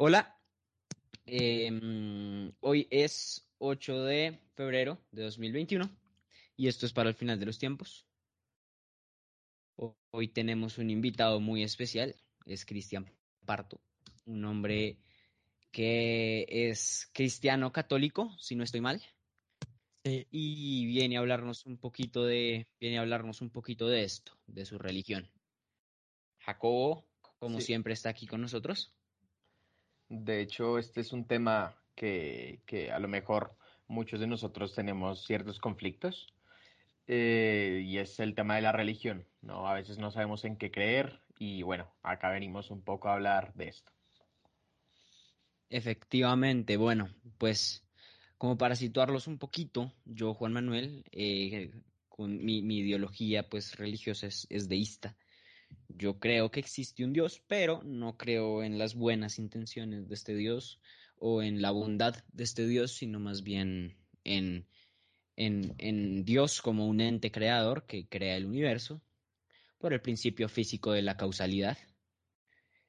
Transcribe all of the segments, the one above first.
Hola, eh, hoy es 8 de febrero de 2021 y esto es para el final de los tiempos. Hoy tenemos un invitado muy especial, es Cristian Parto, un hombre que es cristiano católico, si no estoy mal. Y viene a hablarnos un poquito de, viene a hablarnos un poquito de esto, de su religión. Jacobo, como Sí. siempre, está aquí con nosotros. De hecho, este es un tema que, que a lo mejor muchos de nosotros tenemos ciertos conflictos eh, y es el tema de la religión, ¿no? A veces no sabemos en qué creer y bueno, acá venimos un poco a hablar de esto. Efectivamente, bueno, pues como para situarlos un poquito, yo, Juan Manuel, eh, con mi, mi ideología pues religiosa es, es deísta. Yo creo que existe un Dios, pero no creo en las buenas intenciones de este Dios o en la bondad de este Dios, sino más bien en, en, en Dios como un ente creador que crea el universo por el principio físico de la causalidad.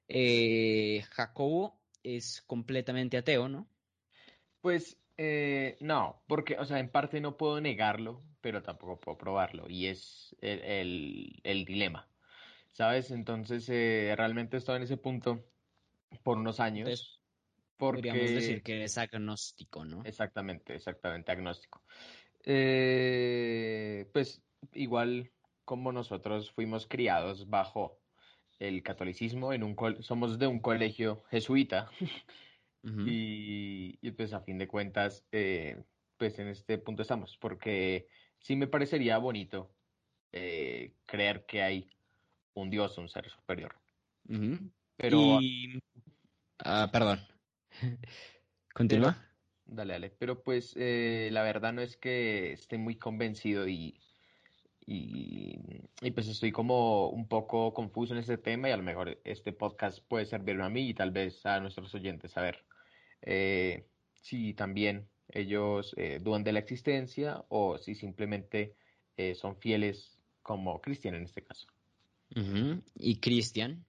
Eh, Jacobo es completamente ateo, ¿no? Pues eh, no, porque, o sea, en parte no puedo negarlo, pero tampoco puedo probarlo y es el, el- el dilema, ¿sabes? Entonces, eh, realmente estoy en ese punto por unos años Entonces, podríamos decir porque... que eres agnóstico, ¿no? Exactamente, exactamente, agnóstico. Eh, pues igual como nosotros fuimos criados bajo el catolicismo, en un somos de un colegio jesuita y, pues a fin de cuentas, eh, pues en este punto estamos, porque sí me parecería bonito eh, creer que hay un Dios, un ser superior, pero Y... Ah, perdón. pero Continúa. Dale, dale. Pero pues eh, la verdad no es que esté muy convencido y, y, y, pues estoy como un poco confuso en este tema y a lo mejor este podcast puede servirme a mí y tal vez a nuestros oyentes a ver eh, si también ellos eh, dudan de la existencia o si simplemente son fieles como Cristian en este caso. Y Cristian.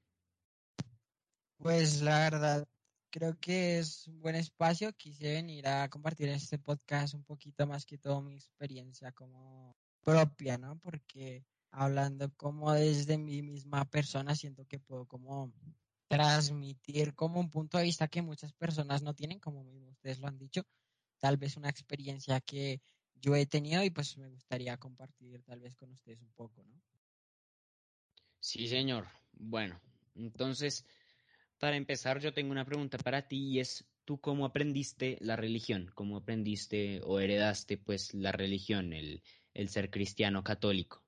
Pues la verdad, creo que es un buen espacio. Quise venir a compartir en este podcast un poquito más que todo mi experiencia como propia, ¿no? Porque hablando como desde mi misma persona, siento que puedo como transmitir como un punto de vista que muchas personas no tienen, como mismo ustedes lo han dicho, tal vez una experiencia que yo he tenido y pues me gustaría compartir tal vez con ustedes un poco, ¿no? Sí, señor. Bueno, entonces, para empezar, yo tengo una pregunta para ti y es, ¿tú cómo aprendiste la religión? ¿Cómo aprendiste o heredaste pues la religión, el, ser cristiano católico?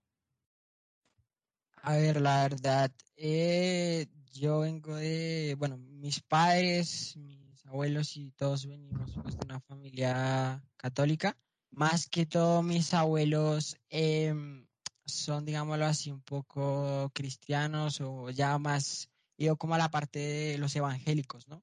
A ver, la verdad, eh, yo vengo de, bueno, mis padres, mis abuelos y todos venimos pues, de una familia católica. Más que todo, mis abuelos em, son, digámoslo así, un poco cristianos o ya más, yo como a la parte de los evangélicos, ¿no?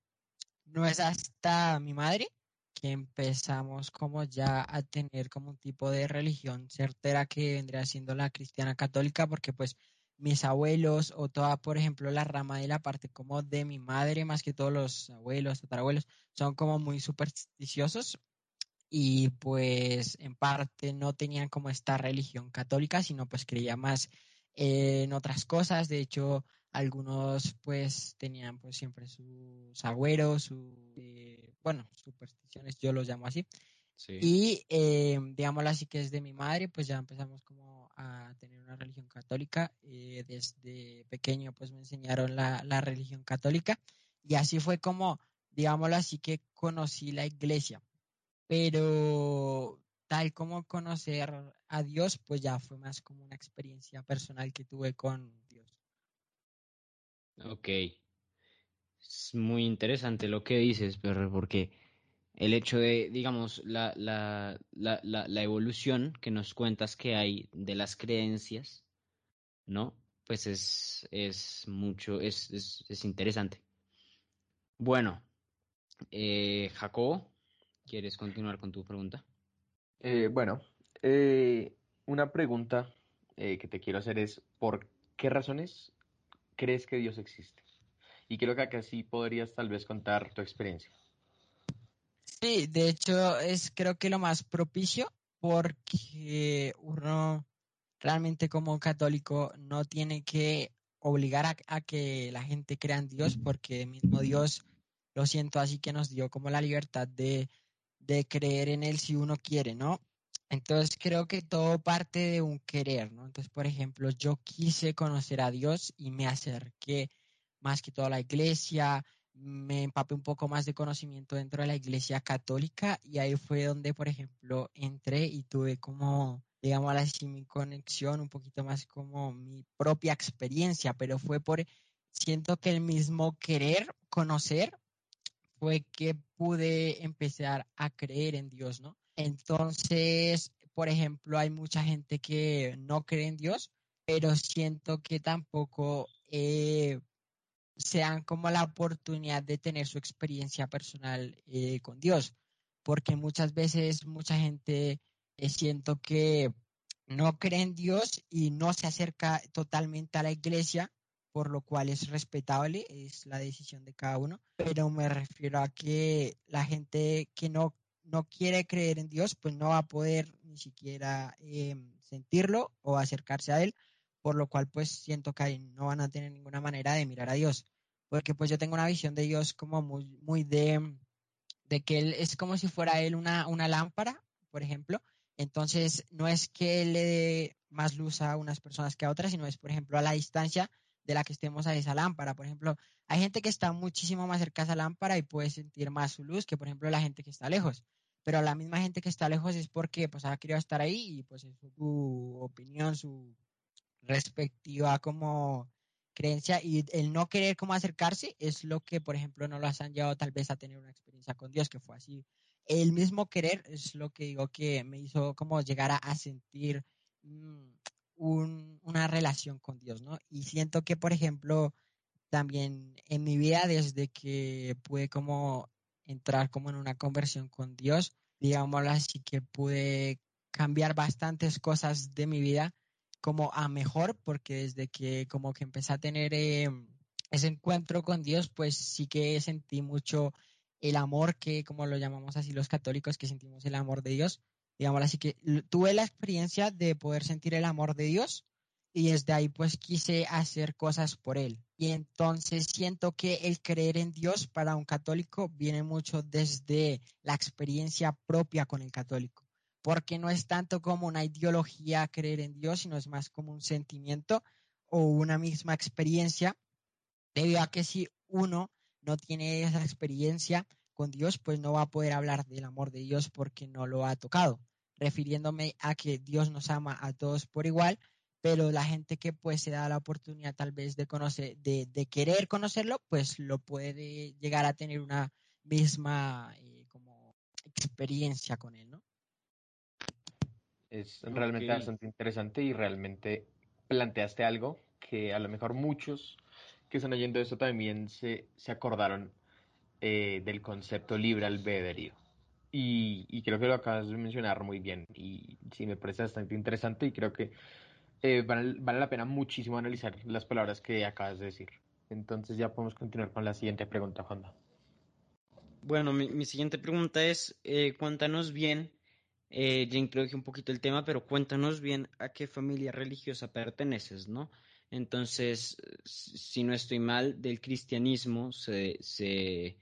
No es hasta mi madre que empezamos como ya a tener como un tipo de religión certera que vendría siendo la cristiana católica, porque pues mis abuelos o toda, por ejemplo, la rama de la parte como de mi madre, más que todos los abuelos, tatarabuelos, son como muy supersticiosos y pues en parte no tenían como esta religión católica, sino pues creía más eh, en otras cosas. De hecho, algunos pues tenían pues siempre sus agüeros, su, eh, bueno, supersticiones, yo los llamo así. Sí. Y eh, digámoslo así que desde mi madre, pues ya empezamos como a tener una religión católica. Eh, desde pequeño, pues me enseñaron la, la, religión católica. Y así fue como, digámoslo así, que conocí la iglesia. Pero tal como conocer a Dios, pues ya fue más como una experiencia personal que tuve con Dios. Ok. Es muy interesante lo que dices, pero porque el hecho de, digamos, la, la, la, la, evolución que nos cuentas que hay de las creencias, ¿no? Pues es, es mucho, es, es, es interesante. Bueno, eh, Jacobo, ¿quieres continuar con tu pregunta? Eh, bueno, eh, una pregunta eh, que te quiero hacer es, ¿por qué razones crees que Dios existe? Y creo que acá sí podrías tal vez contar tu experiencia. Sí, de hecho es creo que lo más propicio porque uno realmente como católico no tiene que obligar a, que la gente crea en Dios porque mismo Dios lo siento así que nos dio como la libertad de, de creer en Él si uno quiere, ¿no? Entonces creo que todo parte de un querer, ¿no? Entonces, por ejemplo, yo quise conocer a Dios y me acerqué más que todo a la iglesia, me empapé un poco más de conocimiento dentro de la iglesia católica y ahí fue donde, por ejemplo, entré y tuve como, digamos así, mi conexión, un poquito más como mi propia experiencia, pero fue por, siento que el mismo querer conocer fue que pude empezar a creer en Dios, ¿no? Entonces, por ejemplo, hay mucha gente que no cree en Dios, pero siento que tampoco eh, sean como la oportunidad de tener su experiencia personal eh, con Dios, porque muchas veces mucha gente eh, siento que no cree en Dios y no se acerca totalmente a la iglesia, por lo cual es respetable, es la decisión de cada uno, pero me refiero a que la gente que no no quiere creer en Dios, pues no va a poder ni siquiera eh, sentirlo o acercarse a Él, por lo cual pues siento que no van a tener ninguna manera de mirar a Dios, porque pues yo tengo una visión de Dios como muy, muy de, de que Él es como si fuera Él una, una lámpara, por ejemplo, entonces no es que le dé más luz a unas personas que a otras, sino es, por ejemplo, a la distancia de la que estemos a esa lámpara. Por ejemplo, hay gente que está muchísimo más cerca a esa lámpara y puede sentir más su luz que, por ejemplo, la gente que está lejos pero la misma gente que está lejos es porque pues ha querido estar ahí y pues es su opinión, su respectiva como creencia y el no querer como acercarse es lo que, por ejemplo, no las han llevado tal vez a tener una experiencia con Dios que fue así. El mismo querer es lo que digo que me hizo como llegar a, sentir una relación con Dios, ¿no? Y siento que, por ejemplo, también en mi vida desde que pude como entrar como en una conversión con Dios, digámoslo así, que pude cambiar bastantes cosas de mi vida como a mejor, porque desde que como que empecé a tener em, ese encuentro con Dios, pues sí que sentí mucho el amor que, como lo llamamos así los católicos, que sentimos el amor de Dios. Digámoslo así que tuve la experiencia de poder sentir el amor de Dios y desde ahí pues quise hacer cosas por él. Y entonces siento que el creer en Dios para un católico viene mucho desde la experiencia propia con el católico, porque no es tanto como una ideología creer en Dios, sino es más como un sentimiento o una misma experiencia, debido a que si uno no tiene esa experiencia con Dios, pues no va a poder hablar del amor de Dios porque no lo ha tocado, refiriéndome a que Dios nos ama a todos por igual, pero la gente que pues se da la oportunidad tal vez de conocer, de, de querer conocerlo, pues lo puede llegar a tener una misma eh, como experiencia con él, ¿no? Es realmente bastante interesante y realmente planteaste algo que a lo mejor muchos que están oyendo esto también se, se acordaron eh, del concepto libre albedrío. Y, y creo que lo acabas de mencionar muy bien y sí me parece bastante interesante y creo que eh, vale, la pena muchísimo analizar las palabras que acabas de decir. Entonces ya podemos continuar con la siguiente pregunta, Juanda. Bueno, mi, siguiente pregunta es, eh, cuéntanos bien, eh, ya introduje un poquito el tema, pero cuéntanos bien a qué familia religiosa perteneces, ¿no? Entonces, si no estoy mal, del cristianismo se, se,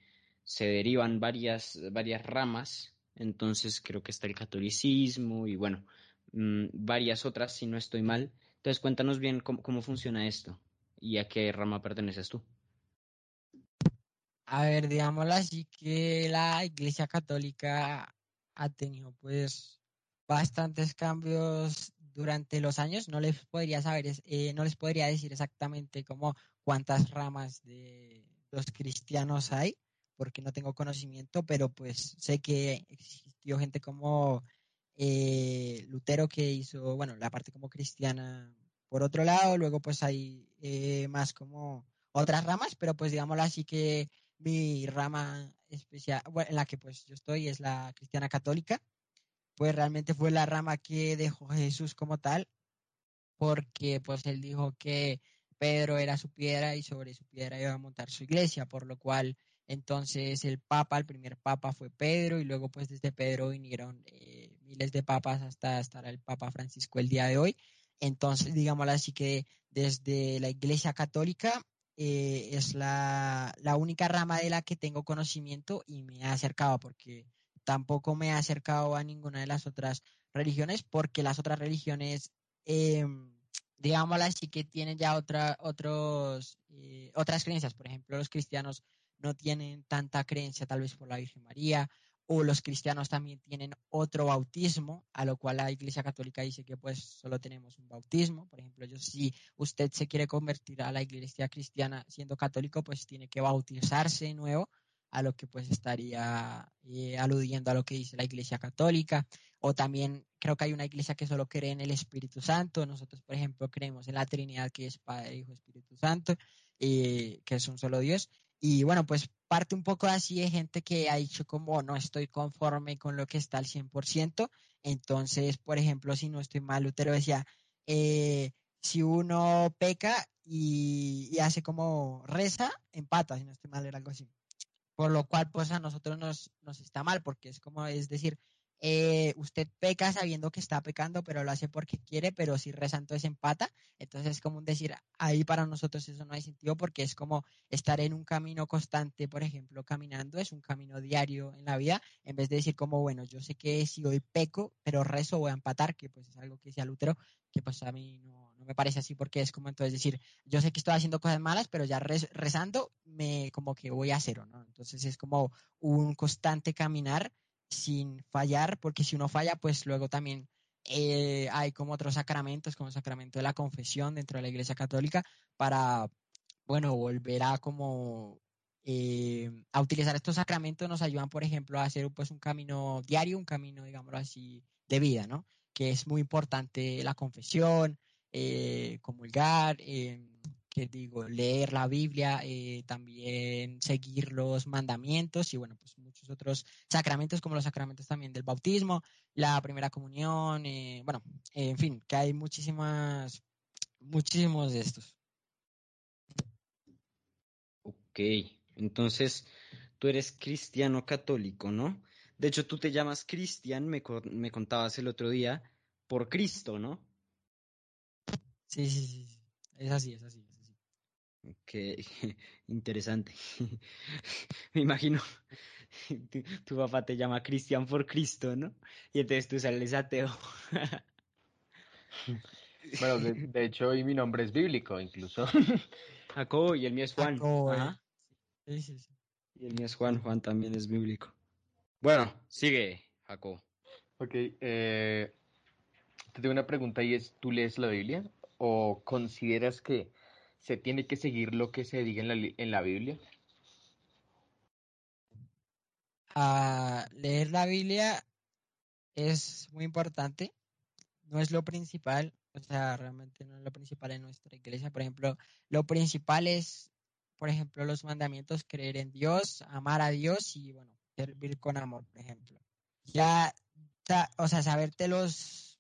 se derivan varias, varias ramas, entonces creo que está el catolicismo y bueno, Mm, varias otras, si no estoy mal. Entonces, cuéntanos bien cómo, funciona esto y a qué rama perteneces tú. A ver, digámoslo así, que la Iglesia Católica ha tenido pues bastantes cambios durante los años. No les podría saber, eh, no les podría decir exactamente cómo cuántas ramas de, los cristianos hay, porque no tengo conocimiento, pero pues sé que existió gente como eh, Lutero que hizo, bueno, la parte como cristiana por otro lado, luego pues hay eh, más como otras ramas, pero pues digámoslo así que mi rama especial, bueno, en la que pues yo estoy es la cristiana católica, pues realmente fue la rama que dejó Jesús como tal, porque pues él dijo que Pedro era su piedra y sobre su piedra iba a montar su iglesia, por lo cual entonces el papa, el primer papa fue Pedro y luego pues desde Pedro vinieron eh, miles de papas hasta estar el papa Francisco el día de hoy. Entonces, digámoslo así que desde la iglesia católica eh, es la, la, única rama de la que tengo conocimiento y me ha acercado porque tampoco me ha acercado a ninguna de las otras religiones porque las otras religiones eh, digámoslo así, que tienen ya otra, otros, eh, otras creencias. Por ejemplo, los cristianos no tienen tanta creencia tal vez por la Virgen María, o los cristianos también tienen otro bautismo, a lo cual la Iglesia Católica dice que pues solo tenemos un bautismo. Por ejemplo, yo, si usted se quiere convertir a la Iglesia cristiana siendo católico, pues tiene que bautizarse de nuevo a lo que pues estaría eh, aludiendo a lo que dice la Iglesia Católica. O también creo que hay una iglesia que solo cree en el Espíritu Santo. Nosotros, por ejemplo, creemos en la Trinidad, que es Padre, Hijo, Espíritu Santo, y que es un solo Dios. Y bueno, pues parte un poco así de gente que ha dicho como no estoy conforme con lo que está al 100%. Entonces, por ejemplo, si no estoy mal, Lutero decía, eh, si uno peca y, y, hace como reza, empata, si no estoy mal, era algo así. Por lo cual, pues a nosotros nos, nos está mal, porque es como, es decir, eh, usted peca sabiendo que está pecando, pero lo hace porque quiere, pero si reza entonces empata. Entonces es como decir, ahí para nosotros eso no hay sentido porque es como estar en un camino constante, por ejemplo, caminando, es un camino diario en la vida, en vez de decir como, bueno, yo sé que si hoy peco, pero rezo voy a empatar, que pues es algo que decía Lutero, que pues a mí no, no me parece así porque es como entonces decir, yo sé que estoy haciendo cosas malas, pero ya rezando me como que voy a cero, ¿no? Entonces es como un constante caminar sin fallar, porque si uno falla, pues luego también eh, hay como otros sacramentos, como el sacramento de la confesión dentro de la Iglesia Católica, para, bueno, volver a como eh, a utilizar estos sacramentos nos ayudan, por ejemplo, a hacer pues un camino diario, un camino, digámoslo así, de vida, ¿no? Que es muy importante la confesión, eh, comulgar, eh, que digo, leer la Biblia, eh, también seguir los mandamientos y bueno, pues muchos otros sacramentos como los sacramentos también del bautismo, la primera comunión, eh, bueno, en fin, que hay muchísimas, muchísimos de estos. Ok, entonces tú eres cristiano católico, ¿no? De hecho, tú te llamas Cristian, me, me contabas el otro día, por Cristo, ¿no? Sí, sí, sí, es así, es así. Qué interesante. Me imagino, tu, tu, papá te llama Cristian por Cristo, ¿no? Y entonces tú sales ateo. bueno, de, de, hecho, hoy mi nombre es bíblico, incluso. Jacobo, y el mío es Juan. Jacobo, Ajá. Sí, sí, sí. Y el mío es Juan, Juan también es bíblico. Bueno, sigue, Jacobo. Ok, eh, te tengo una pregunta y es, ¿tú lees la Biblia? ¿O consideras que se tiene que seguir lo que se diga en la, en la Biblia? Uh, leer la Biblia es muy importante, no es lo principal, o sea, realmente no es lo principal en nuestra iglesia. Por ejemplo, lo principal es, por ejemplo, los mandamientos, creer en Dios, amar a Dios y, bueno, servir con amor, por ejemplo. Ya, o sea, saberte los,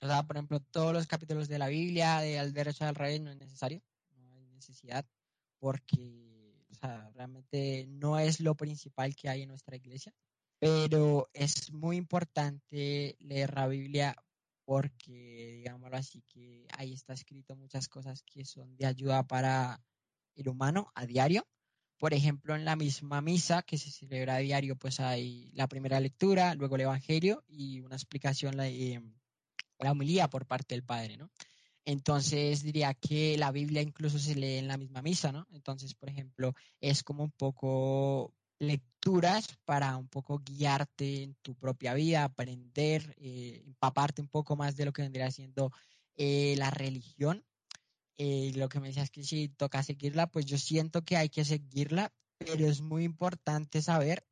o sea, por ejemplo, todos los capítulos de la Biblia, del derecho al rey, no es necesario necesidad porque o sea, realmente no es lo principal que hay en nuestra iglesia, pero es muy importante leer la Biblia porque, digámoslo así, que ahí está escrito muchas cosas que son de ayuda para el humano a diario. Por ejemplo, en la misma misa que se celebra a diario, pues hay la primera lectura, luego el Evangelio y una explicación, la, eh, la humilía por parte del Padre, ¿no? Entonces diría que la Biblia incluso se lee en la misma misa, ¿no? Entonces, por ejemplo, es como un poco lecturas para un poco guiarte en tu propia vida, aprender, eh, empaparte un poco más de lo que vendría siendo eh, la religión. eh, lo que me decías que si toca seguirla, pues yo siento que hay que seguirla, pero es muy importante saber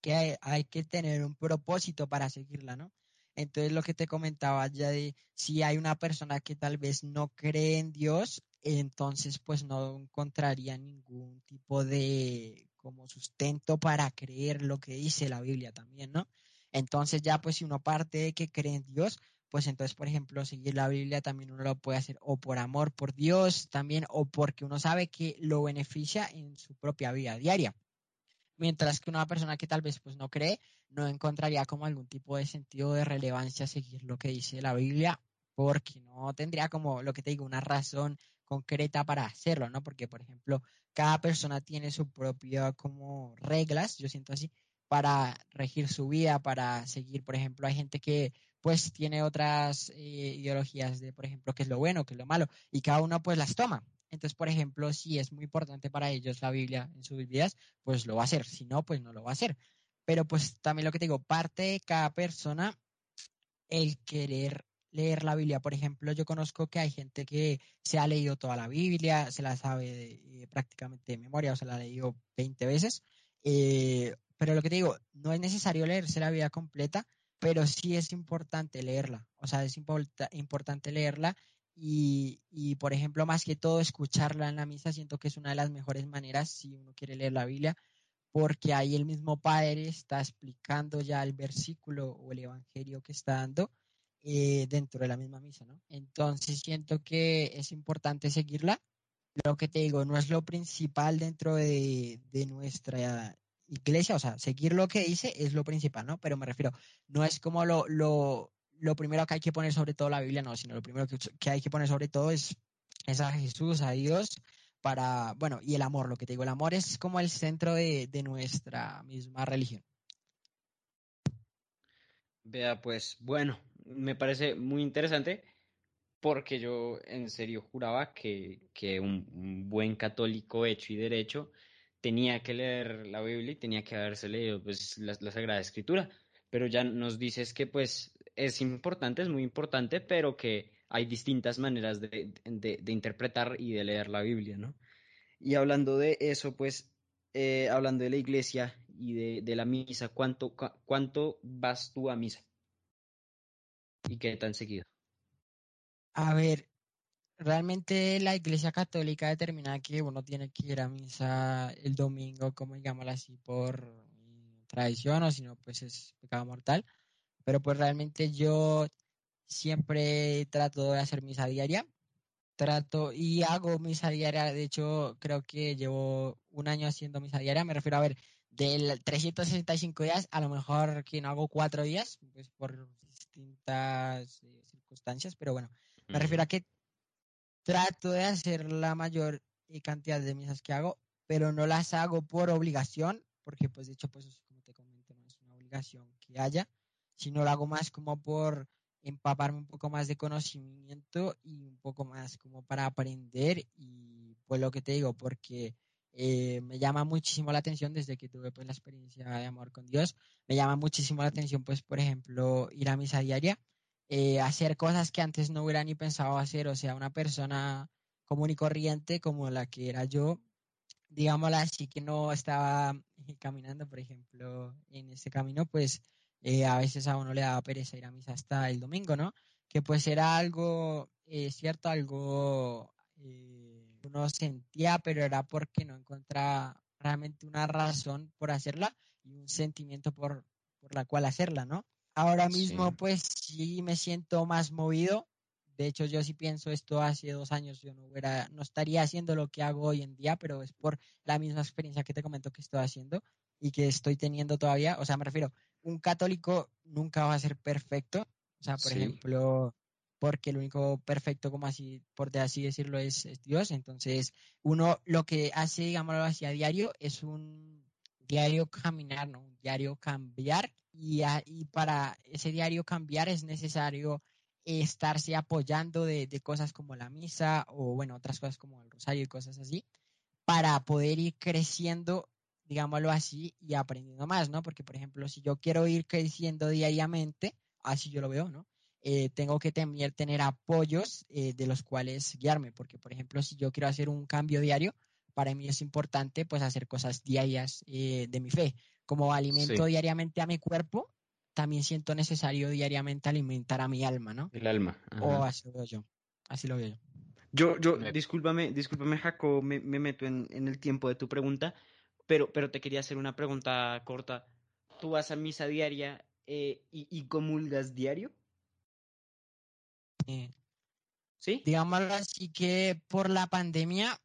que hay, que tener un propósito para seguirla, ¿no? Entonces lo que te comentaba ya de si hay una persona que tal vez no cree en Dios, entonces pues no encontraría ningún tipo de como sustento para creer lo que dice la Biblia también, ¿no? Entonces ya pues si uno parte de que cree en Dios, pues entonces, por ejemplo, seguir la Biblia también uno lo puede hacer o por amor por Dios también o porque uno sabe que lo beneficia en su propia vida diaria. Mientras que una persona que tal vez pues no cree, no encontraría como algún tipo de sentido de relevancia seguir lo que dice la Biblia porque no tendría como lo que te digo, una razón concreta para hacerlo, ¿no? Porque, por ejemplo, cada persona tiene su propia como reglas, yo siento así, para regir su vida, para seguir, por ejemplo, hay gente que pues tiene otras eh, ideologías de, por ejemplo, qué es lo bueno, qué es lo malo, y cada uno pues las toma. Entonces, por ejemplo, si es muy importante para ellos la Biblia en sus vidas, pues lo va a hacer. Si no, pues no lo va a hacer. Pero pues también lo que te digo, parte de cada persona el querer leer la Biblia. Por ejemplo, yo conozco que hay gente que se ha leído toda la Biblia, se la sabe eh, prácticamente de memoria, o se la ha leído 20 veces. Eh, pero lo que te digo, no es necesario leerse la Biblia completa, pero sí es importante leerla. O sea, es importante leerla y, y, por ejemplo, más que todo, escucharla en la misa, siento que es una de las mejores maneras si uno quiere leer la Biblia, porque ahí el mismo Padre está explicando ya el versículo o el Evangelio que está dando eh, dentro de la misma misa, ¿no? Entonces siento que es importante seguirla. Lo que te digo, no es lo principal dentro de, de nuestra iglesia, o sea, seguir lo que dice es lo principal, ¿no? Pero me refiero, no es como lo, lo, lo primero que hay que poner sobre todo la Biblia, no, sino lo primero que, que hay que poner sobre todo es, es, a Jesús, a Dios, para, bueno, y el amor, lo que te digo, el amor es como el centro de, de nuestra misma religión. Vea, pues, bueno, me parece muy interesante porque yo en serio juraba que, que un, buen católico hecho y derecho tenía que leer la Biblia y tenía que haberse leído pues, la, Sagrada Escritura. Pero ya nos dices que pues es importante, es muy importante, pero que hay distintas maneras de, interpretar y de leer la Biblia, ¿no? Y hablando de eso, pues, eh, hablando de la iglesia y de, la misa, ¿cuánto, ¿cuánto vas tú a misa? ¿Y qué tan seguido? A ver, realmente la Iglesia Católica determina que uno tiene que ir a misa el domingo, como digámoslo así, por tradición o si no, pues es pecado mortal. Pero pues realmente yo siempre trato de hacer misa diaria. Trato y hago misa diaria. De hecho, creo que llevo un año haciendo misa diaria. Me refiero a ver, del 365 días, a lo mejor que no hago cuatro días, pues por distintas eh, circunstancias. Pero bueno, me refiero a que trato de hacer la mayor cantidad de misas que hago, pero no las hago por obligación, porque pues de hecho, pues como te comento, no es una obligación que haya, sino lo hago más como por empaparme un poco más de conocimiento y un poco más como para aprender y pues lo que te digo, porque eh, me llama muchísimo la atención desde que tuve pues la experiencia de amor con Dios, me llama muchísimo la atención pues por ejemplo ir a misa diaria eh, hacer cosas que antes no hubiera ni pensado hacer, o sea, una persona común y corriente como la que era yo, digámosla así que no estaba caminando, por ejemplo, en ese camino, pues eh, a veces a uno le daba pereza ir a misa hasta el domingo, ¿no? Que pues era algo, eh, cierto, algo uno sentía, pero era porque no encontraba realmente una razón por hacerla y un sentimiento por, por la cual hacerla, ¿no? Ahora mismo, pues sí me siento más movido. De hecho, yo sí pienso esto hace dos años, yo no, hubiera, no estaría haciendo lo que hago hoy en día, pero es por la misma experiencia que te comento que estoy haciendo y que estoy teniendo todavía. O sea, me refiero, un católico nunca va a ser perfecto. O sea, por ejemplo, porque el único perfecto, como así, por así decirlo, es, Dios. Entonces, uno lo que hace, digámoslo así, a diario es un diario caminar, ¿no? Un diario cambiar y, para ese diario cambiar es necesario estarse apoyando de, cosas como la misa o bueno, otras cosas como el rosario y cosas así, para poder ir creciendo, digámoslo así, y aprendiendo más, ¿no? Porque, por ejemplo, si yo quiero ir creciendo diariamente, así yo lo veo, ¿no? eh, tengo que tener, tener apoyos eh, de los cuales guiarme, porque por ejemplo, si yo quiero hacer un cambio diario, para mí es importante pues hacer cosas diarias eh, de mi fe. Como alimento diariamente a mi cuerpo, también siento necesario diariamente alimentar a mi alma, ¿no? El alma. O así lo veo yo. Así lo veo yo. Yo, yo, discúlpame, discúlpame, Jaco, me, meto en, en, el tiempo de tu pregunta, pero, pero te quería hacer una pregunta corta. ¿Tú vas a misa diaria y, y comulgas diario? ¿Sí? Digámoslo así que por la pandemia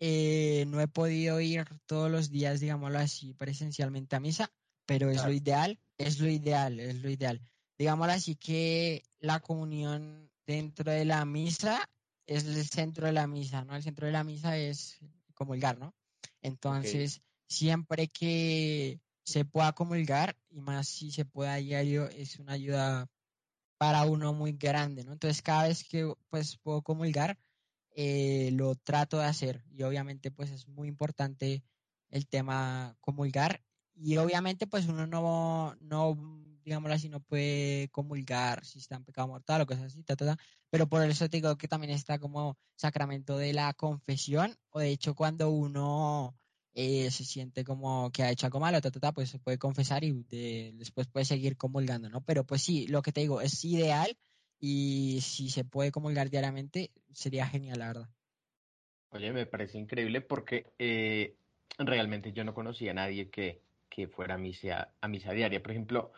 eh, no he podido ir todos los días, digámoslo así, presencialmente a misa, pero es lo ideal, es lo ideal, es lo ideal. Digámoslo así que la comunión dentro de la misa es el centro de la misa, ¿no? El centro de la misa es comulgar, ¿no? Entonces, siempre que se pueda comulgar, y más si se puede a diario, es una ayuda para uno muy grande, ¿no? Entonces cada vez que pues puedo comulgar, eh, lo trato de hacer y obviamente pues es muy importante el tema comulgar y obviamente pues uno no, no digámoslo así, no puede comulgar si está en pecado mortal o cosas así, pero por eso te digo que también está como sacramento de la confesión o de hecho cuando uno eh, se siente como que ha hecho algo malo, pues se puede confesar y después puede seguir comulgando, ¿no? Pero pues sí, lo que te digo, es ideal y si se puede comulgar diariamente, sería genial, la verdad. Oye, me parece increíble porque eh, realmente yo no conocía a nadie que, que fuera a misa, a misa diaria. Por ejemplo,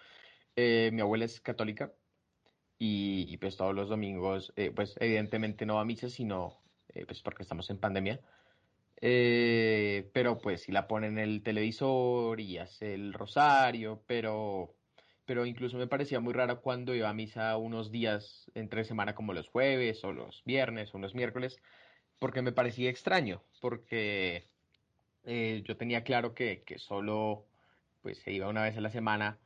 eh, mi abuela es católica y, pues todos los domingos, pues evidentemente no va a misa, sino pues porque estamos en pandemia eh, pero pues si la pone en el televisor y hace el rosario, pero, pero incluso me parecía muy raro cuando iba a misa unos días entre semana como los jueves o los viernes o los miércoles, porque me parecía extraño, porque eh, yo tenía claro que, que solo pues se iba una vez a la semana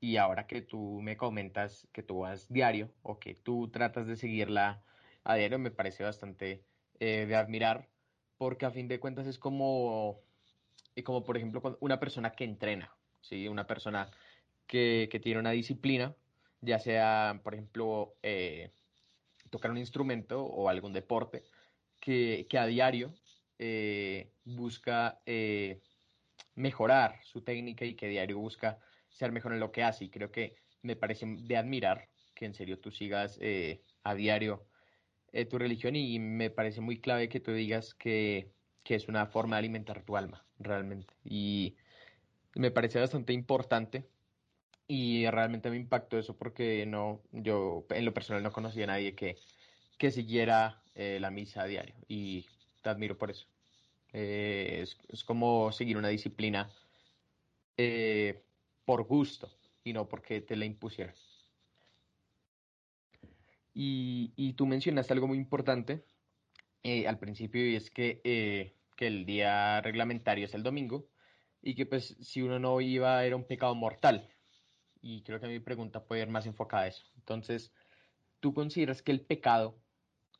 y ahora que tú me comentas que tú vas diario o que tú tratas de seguirla a diario me parece bastante eh, de admirar porque a fin de cuentas es como, como por ejemplo una persona que entrena, ¿sí? una persona que, tiene una disciplina, ya sea, por ejemplo, eh, tocar un instrumento o algún deporte, que, a diario eh, busca eh, mejorar su técnica y que a diario busca ser mejor en lo que hace. Y creo que me parece de admirar que en serio tú sigas a diario eh, tu religión y me parece muy clave que tú digas que, que, es una forma de alimentar tu alma, realmente. Y me parece bastante importante y realmente me impactó eso porque no, yo en lo personal no conocía a nadie que, que siguiera eh, la misa a diario y te admiro por eso. Eh, es, es, como seguir una disciplina por gusto y no porque te la impusieran. Y, tú mencionaste algo muy importante eh, al principio y es que, eh, que el día reglamentario es el domingo y que pues si uno no iba era un pecado mortal. Y creo que mi pregunta puede ir más enfocada a eso. Entonces, ¿tú consideras que el pecado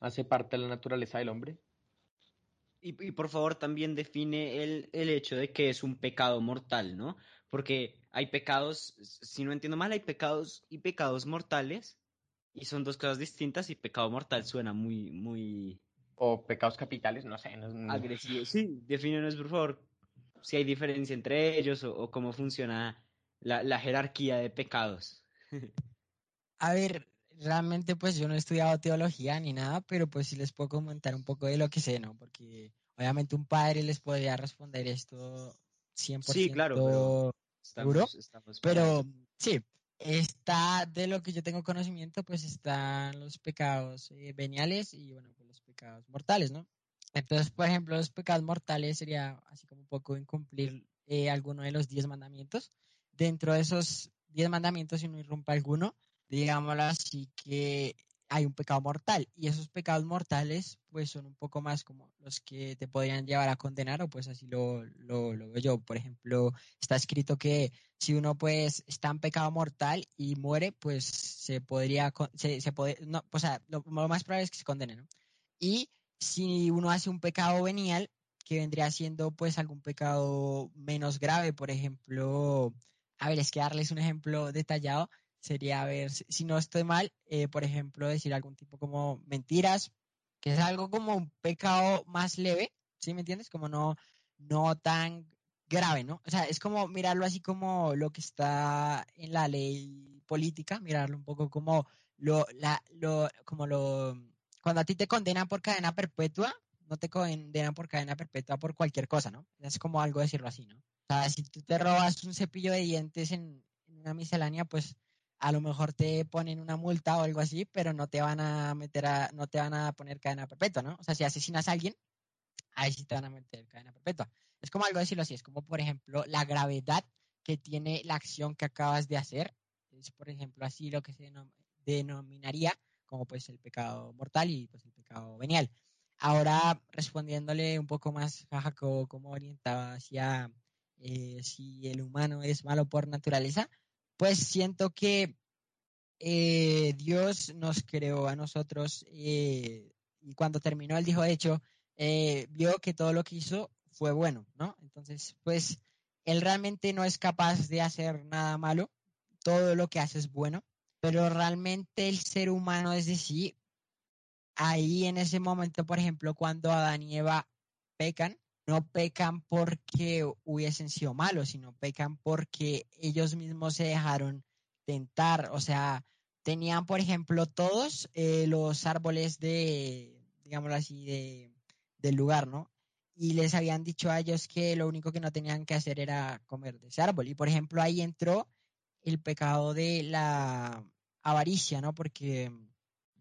hace parte de la naturaleza del hombre? Y, y, por favor también define el, el, hecho de que es un pecado mortal, ¿no? Porque hay pecados, si no entiendo mal, hay pecados y pecados mortales y son dos cosas distintas y pecado mortal suena muy, muy... O pecados capitales, no sé. No, Agresivo. Sí, defínenos por favor si hay diferencia entre ellos o, cómo funciona la, la, jerarquía de pecados. A ver, realmente pues yo no he estudiado teología ni nada, pero pues sí les puedo comentar un poco de lo que sé, ¿no? Porque obviamente un padre les podría responder esto 100% sí, claro, pero, pero sí, Está, de lo que yo tengo conocimiento, pues están los pecados eh, veniales y, bueno, pues los pecados mortales, ¿no? Entonces, por ejemplo, los pecados mortales sería así como un poco incumplir eh, alguno de los diez mandamientos. Dentro de esos diez mandamientos, si no irrumpe alguno, digámoslo así que hay un pecado mortal y esos pecados mortales pues son un poco más como los que te podrían llevar a condenar o pues así lo, lo, veo yo. Por ejemplo, está escrito que si uno pues está en pecado mortal y muere pues se podría, se, se puede, no, o sea, lo, más probable es que se condene, ¿no? Y si uno hace un pecado venial que vendría siendo pues algún pecado menos grave, por ejemplo, a ver, es que darles un ejemplo detallado sería, ver, si no estoy mal, eh, por ejemplo, decir algún tipo como mentiras, que es algo como un pecado más leve, ¿sí me entiendes? Como no, no tan grave, ¿no? O sea, es como mirarlo así como lo que está en la ley política, mirarlo un poco como lo, la, lo, como lo, cuando a ti te condenan por cadena perpetua, no te condenan por cadena perpetua por cualquier cosa, ¿no? Es como algo decirlo así, ¿no? O sea, si tú te robas un cepillo de dientes en, una miscelánea, pues a lo mejor te ponen una multa o algo así, pero no te van a meter a, no te van a poner cadena perpetua, ¿no? O sea, si asesinas a alguien, ahí sí te van a meter cadena perpetua. Es como algo decirlo así, es como por ejemplo la gravedad que tiene la acción que acabas de hacer, es por ejemplo así lo que se denominaría como pues el pecado mortal y pues el pecado venial. Ahora respondiéndole un poco más a Jacob, como orientaba hacia eh, si el humano es malo por naturaleza, pues siento que eh, Dios nos creó a nosotros eh, y cuando terminó él dijo, de hecho, vio que todo lo que hizo fue bueno, ¿no? Entonces, pues él realmente no es capaz de hacer nada malo, todo lo que hace es bueno, pero realmente el ser humano es decir, ahí en ese momento, por ejemplo, cuando Adán y Eva pecan, no pecan porque hubiesen sido malos, sino pecan porque ellos mismos se dejaron tentar, o sea, tenían, por ejemplo, todos eh, los árboles de, digámoslo así, de, del lugar, ¿no? Y les habían dicho a ellos que lo único que no tenían que hacer era comer de ese árbol. Y, por ejemplo, ahí entró el pecado de la avaricia, ¿no? Porque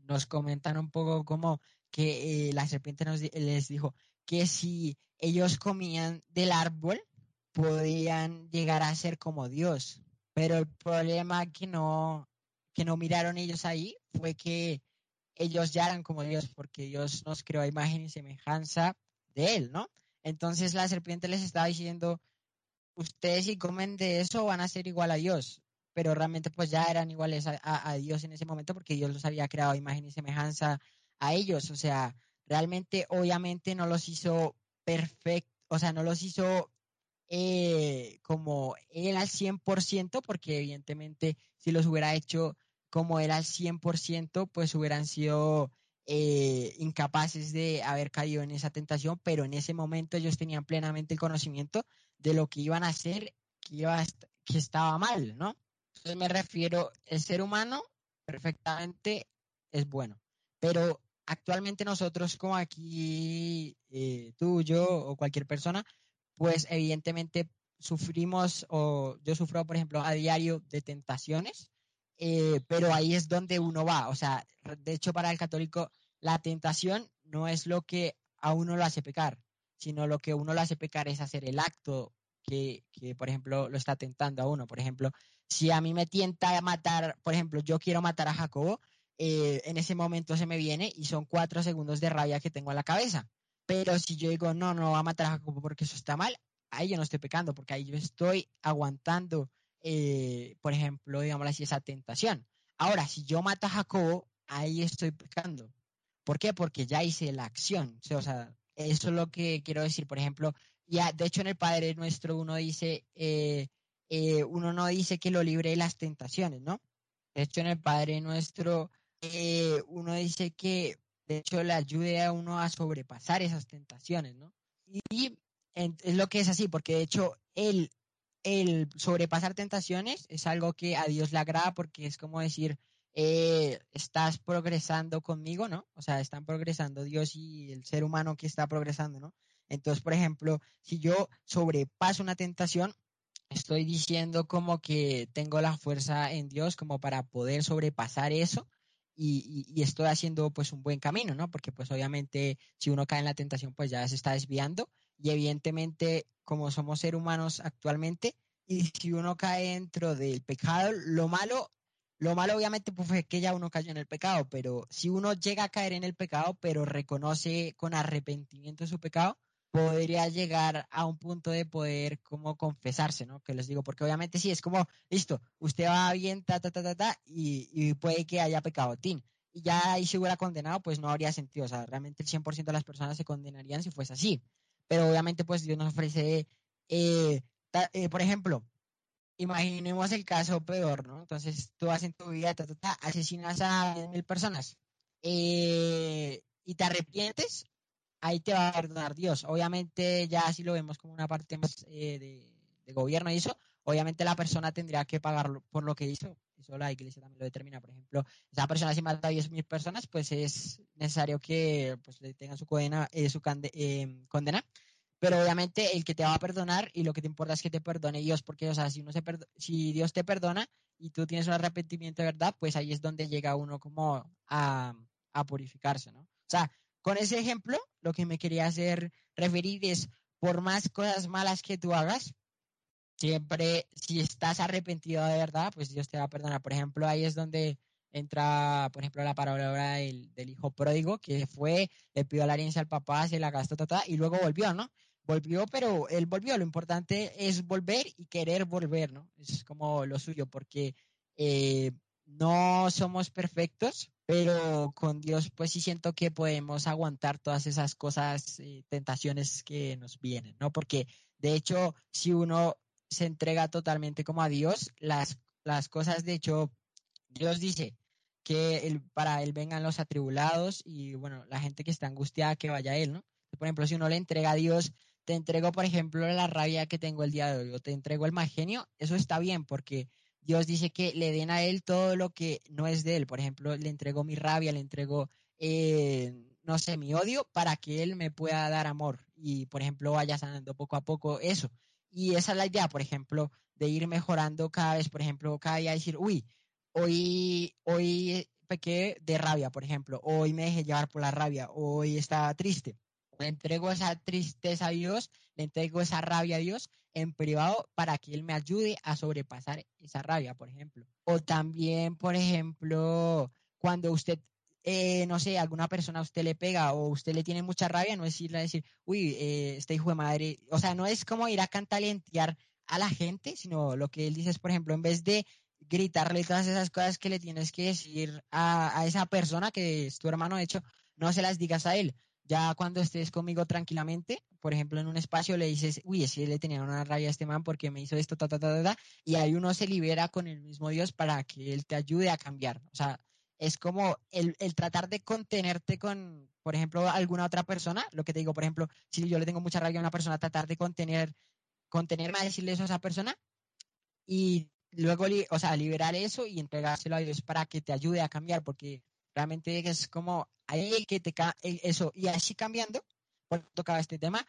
nos comentan un poco como que eh, la serpiente nos, les dijo que si ellos comían del árbol, podían llegar a ser como Dios. Pero el problema que no, que no miraron ellos ahí fue que ellos ya eran como Dios, porque Dios nos creó a imagen y semejanza de Él, ¿no? Entonces la serpiente les estaba diciendo, ustedes si comen de eso van a ser igual a Dios pero realmente pues ya eran iguales a, Dios en ese momento porque Dios los había creado imagen y semejanza a ellos. O sea, realmente obviamente no los hizo perfecto, o sea, no los hizo eh, como él al 100%, porque evidentemente si los hubiera hecho como él al 100%, pues hubieran sido eh, incapaces de haber caído en esa tentación, pero en ese momento ellos tenían plenamente el conocimiento de lo que iban a hacer, que, iba que estaba mal, ¿no? Entonces me refiero, el ser humano perfectamente es bueno, pero actualmente nosotros como aquí, eh, tú, yo o cualquier persona, pues evidentemente sufrimos o yo sufro, por ejemplo, a diario de tentaciones, eh, pero ahí es donde uno va. O sea, de hecho para el católico la tentación no es lo que a uno lo hace pecar, sino lo que uno lo hace pecar es hacer el acto que, que, por ejemplo, lo está tentando a uno. Por ejemplo, si a mí me tienta matar, por ejemplo, yo quiero matar a Jacobo, eh, en ese momento se me viene y son cuatro segundos de rabia que tengo en la cabeza. Pero si yo digo, no, no va a matar a Jacobo porque eso está mal, ahí yo no estoy pecando, porque ahí yo estoy aguantando, eh, por ejemplo, digamos así, esa tentación. Ahora, si yo mato a Jacobo, ahí estoy pecando. ¿Por qué? Porque ya hice la acción. O sea, eso es lo que quiero decir. Por ejemplo, ya, de hecho, en el Padre Nuestro uno dice, eh, uno no dice que lo libre de las tentaciones, ¿no? De hecho, en el Padre Nuestro, eh, uno dice que, de hecho, le ayude a uno a sobrepasar esas tentaciones, ¿no? Y es lo que es así, porque de hecho, el, el sobrepasar tentaciones es algo que a Dios le agrada porque es como decir, eh, estás progresando conmigo, ¿no? O sea, están progresando Dios y el ser humano que está progresando, ¿no? Entonces, por ejemplo, si yo sobrepaso una tentación, estoy diciendo como que tengo la fuerza en Dios como para poder sobrepasar eso y, estoy haciendo pues un buen camino, ¿no? Porque pues obviamente si uno cae en la tentación pues ya se está desviando y evidentemente como somos seres humanos actualmente y si uno cae dentro del pecado, lo malo, lo malo obviamente pues es que ya uno cayó en el pecado, pero si uno llega a caer en el pecado pero reconoce con arrepentimiento su pecado, podría llegar a un punto de poder como confesarse, ¿no? Que les digo, porque obviamente sí, es como, listo, usted va bien, ta, ta, ta, ta, ta, y, puede que haya pecado, tin. Y ya ahí se hubiera condenado, pues no habría sentido. O sea, realmente el 100% de las personas se condenarían si fuese así. Pero obviamente, pues Dios nos ofrece, eh, eh, por ejemplo, imaginemos el caso peor, ¿no? Entonces tú vas en tu vida, asesinas a mil personas eh, y te arrepientes, ahí te va a perdonar Dios. Obviamente ya si lo vemos como una parte más eh, de, gobierno y eso, obviamente la persona tendría que pagar por lo que hizo. Eso la iglesia también lo determina. Por ejemplo, esa persona si mata a 10.000 personas, pues es necesario que pues, le tengan su condena, eh, su condena pero obviamente el que te va a perdonar y lo que te importa es que te perdone Dios, porque, o sea, si, uno se si Dios te perdona y tú tienes un arrepentimiento de verdad, pues ahí es donde llega uno como a, a purificarse, ¿no? O sea, con ese ejemplo, lo que me quería hacer referir es, por más cosas malas que tú hagas, siempre, si estás arrepentido de verdad, pues Dios te va a perdonar. Por ejemplo, ahí es donde entra, por ejemplo, la palabra del, del hijo pródigo, que fue, le pidió la herencia al papá, se la gastó, toda y luego volvió, ¿no? volvió, pero él volvió. Lo importante es volver y querer volver, ¿no? Es como lo suyo, porque eh, no somos perfectos, pero con Dios pues sí siento que podemos aguantar todas esas cosas, eh, tentaciones que nos vienen, ¿no? Porque de hecho, si uno se entrega totalmente como a Dios, las, las cosas, de hecho, Dios dice que para Él vengan los atribulados y bueno, la gente que está angustiada que vaya a Él, ¿no? Por ejemplo, si uno le entrega a Dios te entrego, por ejemplo, la rabia que tengo el día de hoy, o te entrego el mal genio, eso está bien, porque Dios dice que le den a él todo lo que no es de él. Por ejemplo, le entrego mi rabia, le entrego, eh, no sé, mi odio, para que él me pueda dar amor. Y, por ejemplo, vaya sanando poco a poco eso. Y esa es la idea, por ejemplo, de ir mejorando cada vez, por ejemplo, cada día decir, uy, hoy, hoy pequé de rabia, por ejemplo, hoy me dejé llevar por la rabia, hoy estaba triste le entrego esa tristeza a Dios, le entrego esa rabia a Dios en privado para que Él me ayude a sobrepasar esa rabia, por ejemplo. O también, por ejemplo, cuando usted, eh, no sé, alguna persona a usted le pega o usted le tiene mucha rabia, no es irle a decir, uy, eh, este hijo de madre, o sea, no es como ir a cantalentear a la gente, sino lo que él dice es, por ejemplo, en vez de gritarle todas esas cosas que le tienes que decir a, a esa persona que es tu hermano, de hecho, no se las digas a él, ya cuando estés conmigo tranquilamente, por ejemplo, en un espacio le dices, uy, si le tenía una rabia a este man porque me hizo esto, ta, ta, ta, ta, y ahí uno se libera con el mismo Dios para que Él te ayude a cambiar. O sea, es como el, el, tratar de contenerte con, por ejemplo, alguna otra persona, lo que te digo, por ejemplo, si yo le tengo mucha rabia a una persona, tratar de contener, contenerme a decirle eso a esa persona y luego, o sea, liberar eso y entregárselo a Dios para que te ayude a cambiar, porque realmente es como que te eso y así cambiando por tocaba este tema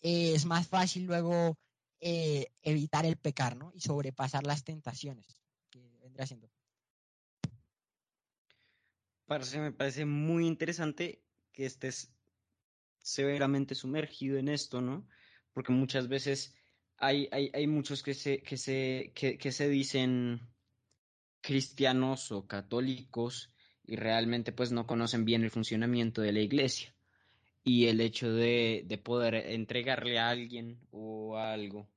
eh, es más fácil luego eh, evitar el pecar ¿no? y sobrepasar las tentaciones que vendría siendo me parece muy interesante que estés severamente sumergido en esto, ¿no? Porque muchas veces hay, hay, hay muchos que se, que, se, que se dicen cristianos o católicos y realmente pues no conocen bien el funcionamiento de la iglesia. Y el hecho de, de poder entregarle a alguien o algo,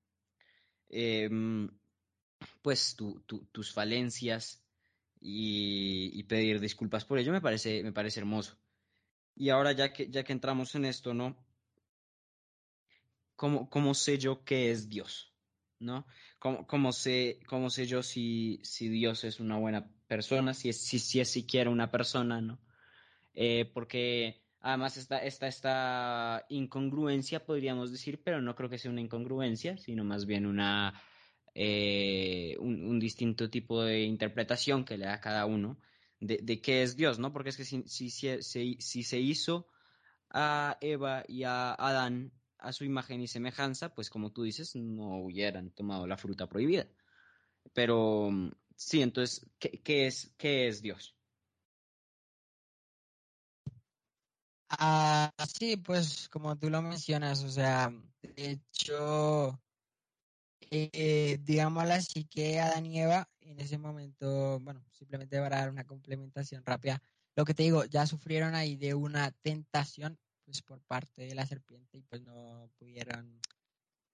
em, pues tus falencias y, y, pedir disculpas por ello me parece, me parece hermoso. Y ahora ya que, ya que entramos en esto, ¿no? ¿Cómo, cómo sé yo qué es Dios? ¿No? ¿Cómo, cómo sé, cómo sé yo si, si Dios es una buena persona, si es, si, si es siquiera una persona, ¿no? Eh, porque además está, esta esta incongruencia, podríamos decir, pero no creo que sea una incongruencia, sino más bien una, eh, un, distinto tipo de interpretación que le da cada uno de, de qué es Dios, ¿no? Porque es que si, si, si se hizo a Eva y a Adán a su imagen y semejanza, pues como tú dices, no hubieran tomado la fruta prohibida. Pero Sí, entonces, ¿qué, es, qué es Dios? Ah, sí, pues como tú lo mencionas, o sea, de hecho, eh, digámoslo así que Adán y Eva en ese momento, bueno, simplemente para dar una complementación rápida, lo que te digo, ya sufrieron ahí de una tentación, pues por parte de la serpiente y pues no pudieron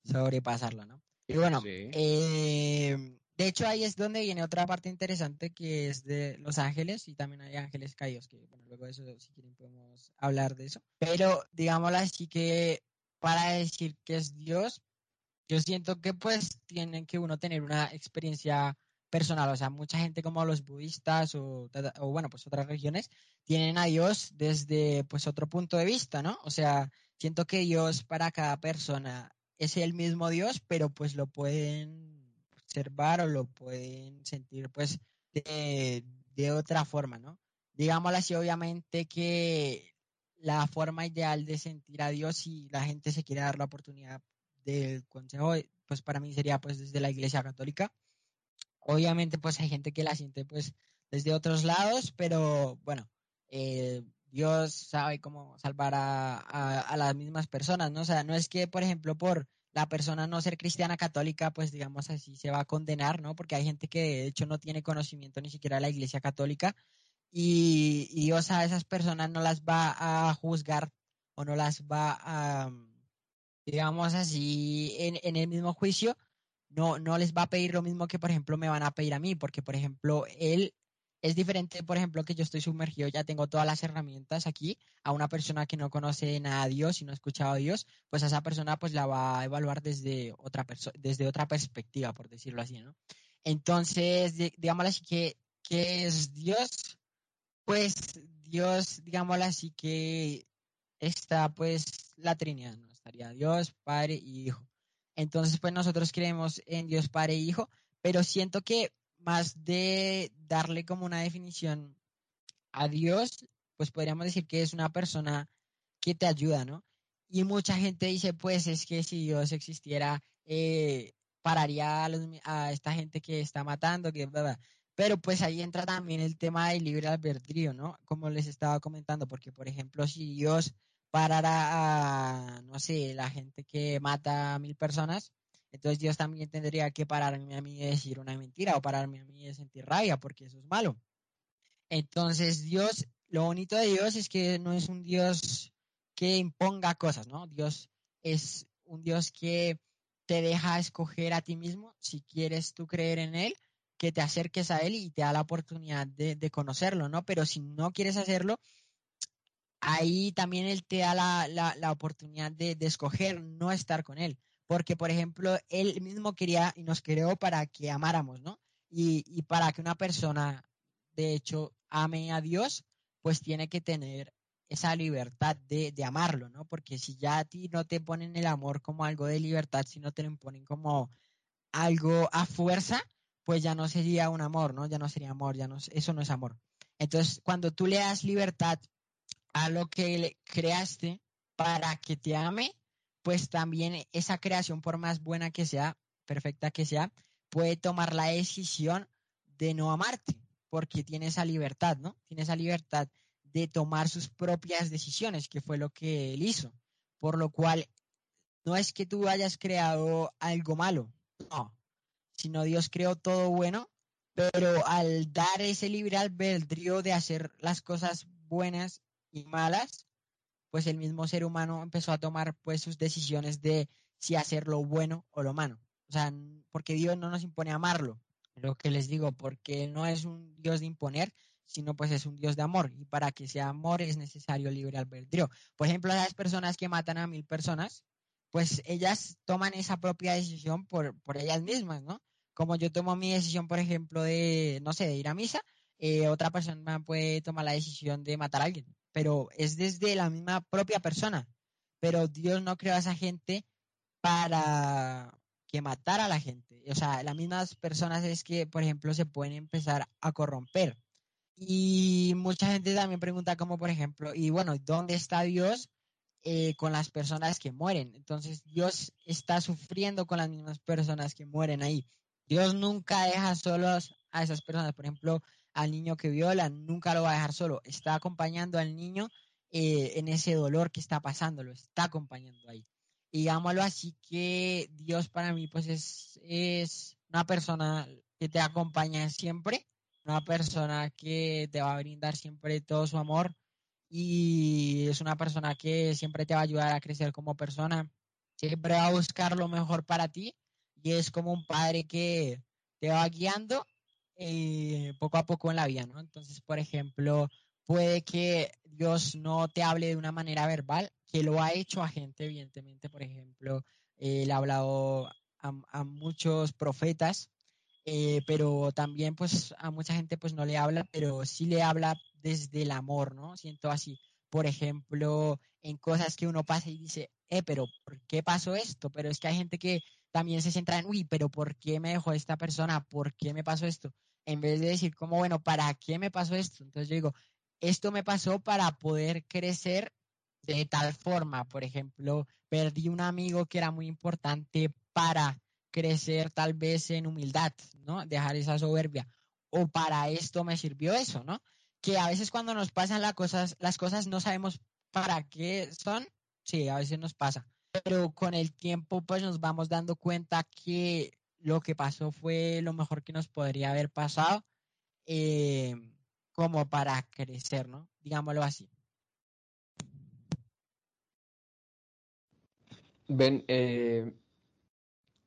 sobrepasarla, ¿no? Y bueno, eh, de hecho, ahí es donde viene otra parte interesante que es de Los Ángeles y también hay ángeles caídos, que bueno, luego de eso, si quieren, podemos hablar de eso. Pero digámoslo así que para decir que es Dios, yo siento que pues tienen que uno tener una experiencia personal, o sea, mucha gente como los budistas o, o, bueno, pues otras regiones tienen a Dios desde pues otro punto de vista, ¿no? O sea, siento que Dios para cada persona es el mismo Dios, pero pues lo pueden observar o lo pueden sentir pues de, de otra forma, ¿no? Digámoslo así, obviamente que la forma ideal de sentir a Dios si la gente se quiere dar la oportunidad del consejo, pues para mí sería pues desde la Iglesia Católica. Obviamente pues hay gente que la siente pues desde otros lados, pero bueno, eh, Dios sabe cómo salvar a, a, las mismas personas, ¿no? O sea, no es que, por ejemplo, por la persona no ser cristiana católica, pues digamos así, se va a condenar, ¿no? Porque hay gente que de hecho no tiene conocimiento ni siquiera de la Iglesia Católica y, y Dios a esas personas no las va a juzgar o no las va a, digamos así, en el mismo juicio, no, no les va a pedir lo mismo que, por ejemplo, me van a pedir a mí, porque, por ejemplo, él es diferente, por ejemplo, que yo estoy sumergido, ya tengo todas las herramientas aquí, a una persona que no conoce nada a Dios y no ha escuchado a Dios, pues a esa persona pues la va a evaluar desde otra, desde otra perspectiva, por decirlo así, ¿no? Entonces, digámoslo así, que, ¿qué es Dios? Pues Dios, digámoslo así, que está pues la Trinidad. Estaría Dios, Padre y Hijo. Entonces, pues nosotros creemos en Dios Padre y Hijo, pero siento que más de darle como una definición a Dios, pues podríamos decir que es una persona que te ayuda, ¿no? Y mucha gente dice, pues es que si Dios existiera, eh, pararía a, esta gente que está matando, que Pero pues ahí entra también el tema del libre albedrío, ¿no? Como les estaba comentando, porque por ejemplo, si Dios parara a, no sé, la gente que mata a mil personas, entonces Dios también tendría que pararme a mí de decir una mentira o pararme a mí de sentir rabia, porque eso es malo. Entonces Dios, lo bonito de Dios es que no es un Dios que imponga cosas, ¿no? Dios es un Dios que te deja escoger a ti mismo si quieres tú creer en Él, que te acerques a Él y te da la oportunidad de, conocerlo, ¿no? Pero si no quieres hacerlo, ahí también Él te da la, oportunidad de, escoger no estar con Él. Porque, por ejemplo, Él mismo quería y nos creó para que amáramos, ¿no? Y, y para que una persona, de hecho, ame a Dios, pues tiene que tener esa libertad de, de, amarlo, ¿no? Porque si ya a ti no te ponen el amor como algo de libertad, sino te lo imponen como algo a fuerza, pues ya no sería un amor, ¿no? Ya no sería amor, ya no, eso no es amor. Entonces, cuando tú le das libertad a lo que le creaste para que te ame, pues también esa creación, por más buena que sea, perfecta que sea, puede tomar la decisión de no amarte, porque tiene esa libertad, ¿no? Tiene esa libertad de tomar sus propias decisiones, que fue lo que él hizo. Por lo cual, no es que tú hayas creado algo malo, no, sino Dios creó todo bueno, pero al dar ese libre albedrío de hacer las cosas buenas y malas, pues el mismo ser humano empezó a tomar pues sus decisiones de si hacer lo bueno o lo malo. O sea, porque Dios no nos impone amarlo, lo que les digo, porque no es un Dios de imponer, sino pues es un Dios de amor. Y para que sea amor es necesario libre albedrío. Por ejemplo, las personas que matan a mil personas, pues ellas toman esa propia decisión por, por ellas mismas, ¿no? Como yo tomo mi decisión, por ejemplo, de, no sé, de ir a misa, eh, otra persona puede tomar la decisión de matar a alguien pero es desde la misma propia persona. Pero Dios no creó a esa gente para que matara a la gente. O sea, las mismas personas es que, por ejemplo, se pueden empezar a corromper. Y mucha gente también pregunta como, por ejemplo, y bueno, ¿dónde está Dios eh, con las personas que mueren? Entonces, Dios está sufriendo con las mismas personas que mueren ahí. Dios nunca deja solos a esas personas. Por ejemplo, al niño que viola, nunca lo va a dejar solo, está acompañando al niño eh, en ese dolor que está pasando, lo está acompañando ahí. Y digámoslo así que Dios para mí pues es, es una persona que te acompaña siempre, una persona que te va a brindar siempre todo su amor y es una persona que siempre te va a ayudar a crecer como persona, siempre va a buscar lo mejor para ti y es como un padre que te va guiando eh, poco a poco en la vida, ¿no? Entonces, por ejemplo, puede que Dios no te hable de una manera verbal, que lo ha hecho a gente, evidentemente, por ejemplo, Él ha hablado a, muchos profetas, eh, pero también pues a mucha gente pues no le habla, pero sí le habla desde el amor, ¿no? Siento así. Por ejemplo, en cosas que uno pasa y dice, eh, pero ¿por qué pasó esto? Pero es que hay gente que también se centra en, uy, pero ¿por qué me dejó esta persona? ¿Por qué me pasó esto? En vez de decir, como, bueno, ¿para qué me pasó esto? Entonces yo digo, esto me pasó para poder crecer de tal forma. Por ejemplo, perdí un amigo que era muy importante para crecer tal vez en humildad, ¿no? Dejar esa soberbia. O para esto me sirvió eso, ¿no? Que a veces cuando nos pasan las cosas, las cosas no sabemos para qué son. Sí, a veces nos pasa. Pero con el tiempo pues nos vamos dando cuenta que lo que pasó fue lo mejor que nos podría haber pasado eh, como para crecer, ¿no? Digámoslo así. Ben, eh,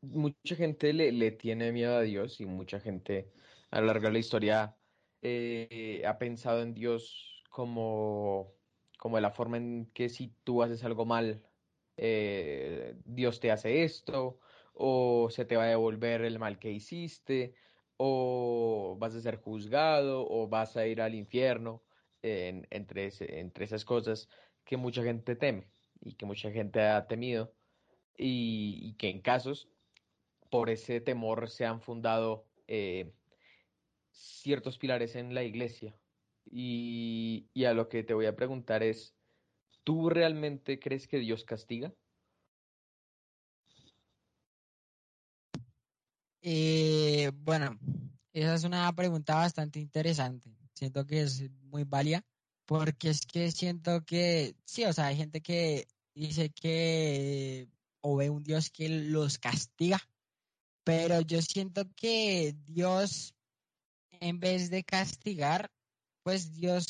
mucha gente le, tiene miedo a Dios y mucha gente a lo largo de la historia eh, ha pensado en Dios como, como la forma en que si tú haces algo mal, eh, Dios te hace esto, o se te va a devolver el mal que hiciste, o vas a ser juzgado, o vas a ir al infierno, entre, esas cosas que mucha gente teme y que mucha gente ha temido y, que en casos por ese temor se han fundado eh, ciertos pilares en la iglesia. Y, a lo que te voy a preguntar es, ¿tú realmente crees que Dios castiga? Eh, bueno, esa es una pregunta bastante interesante. Siento que es muy válida porque es que siento que, sí, o sea, hay gente que dice que o ve un Dios que los castiga. Pero yo siento que Dios, en vez de castigar, pues Dios,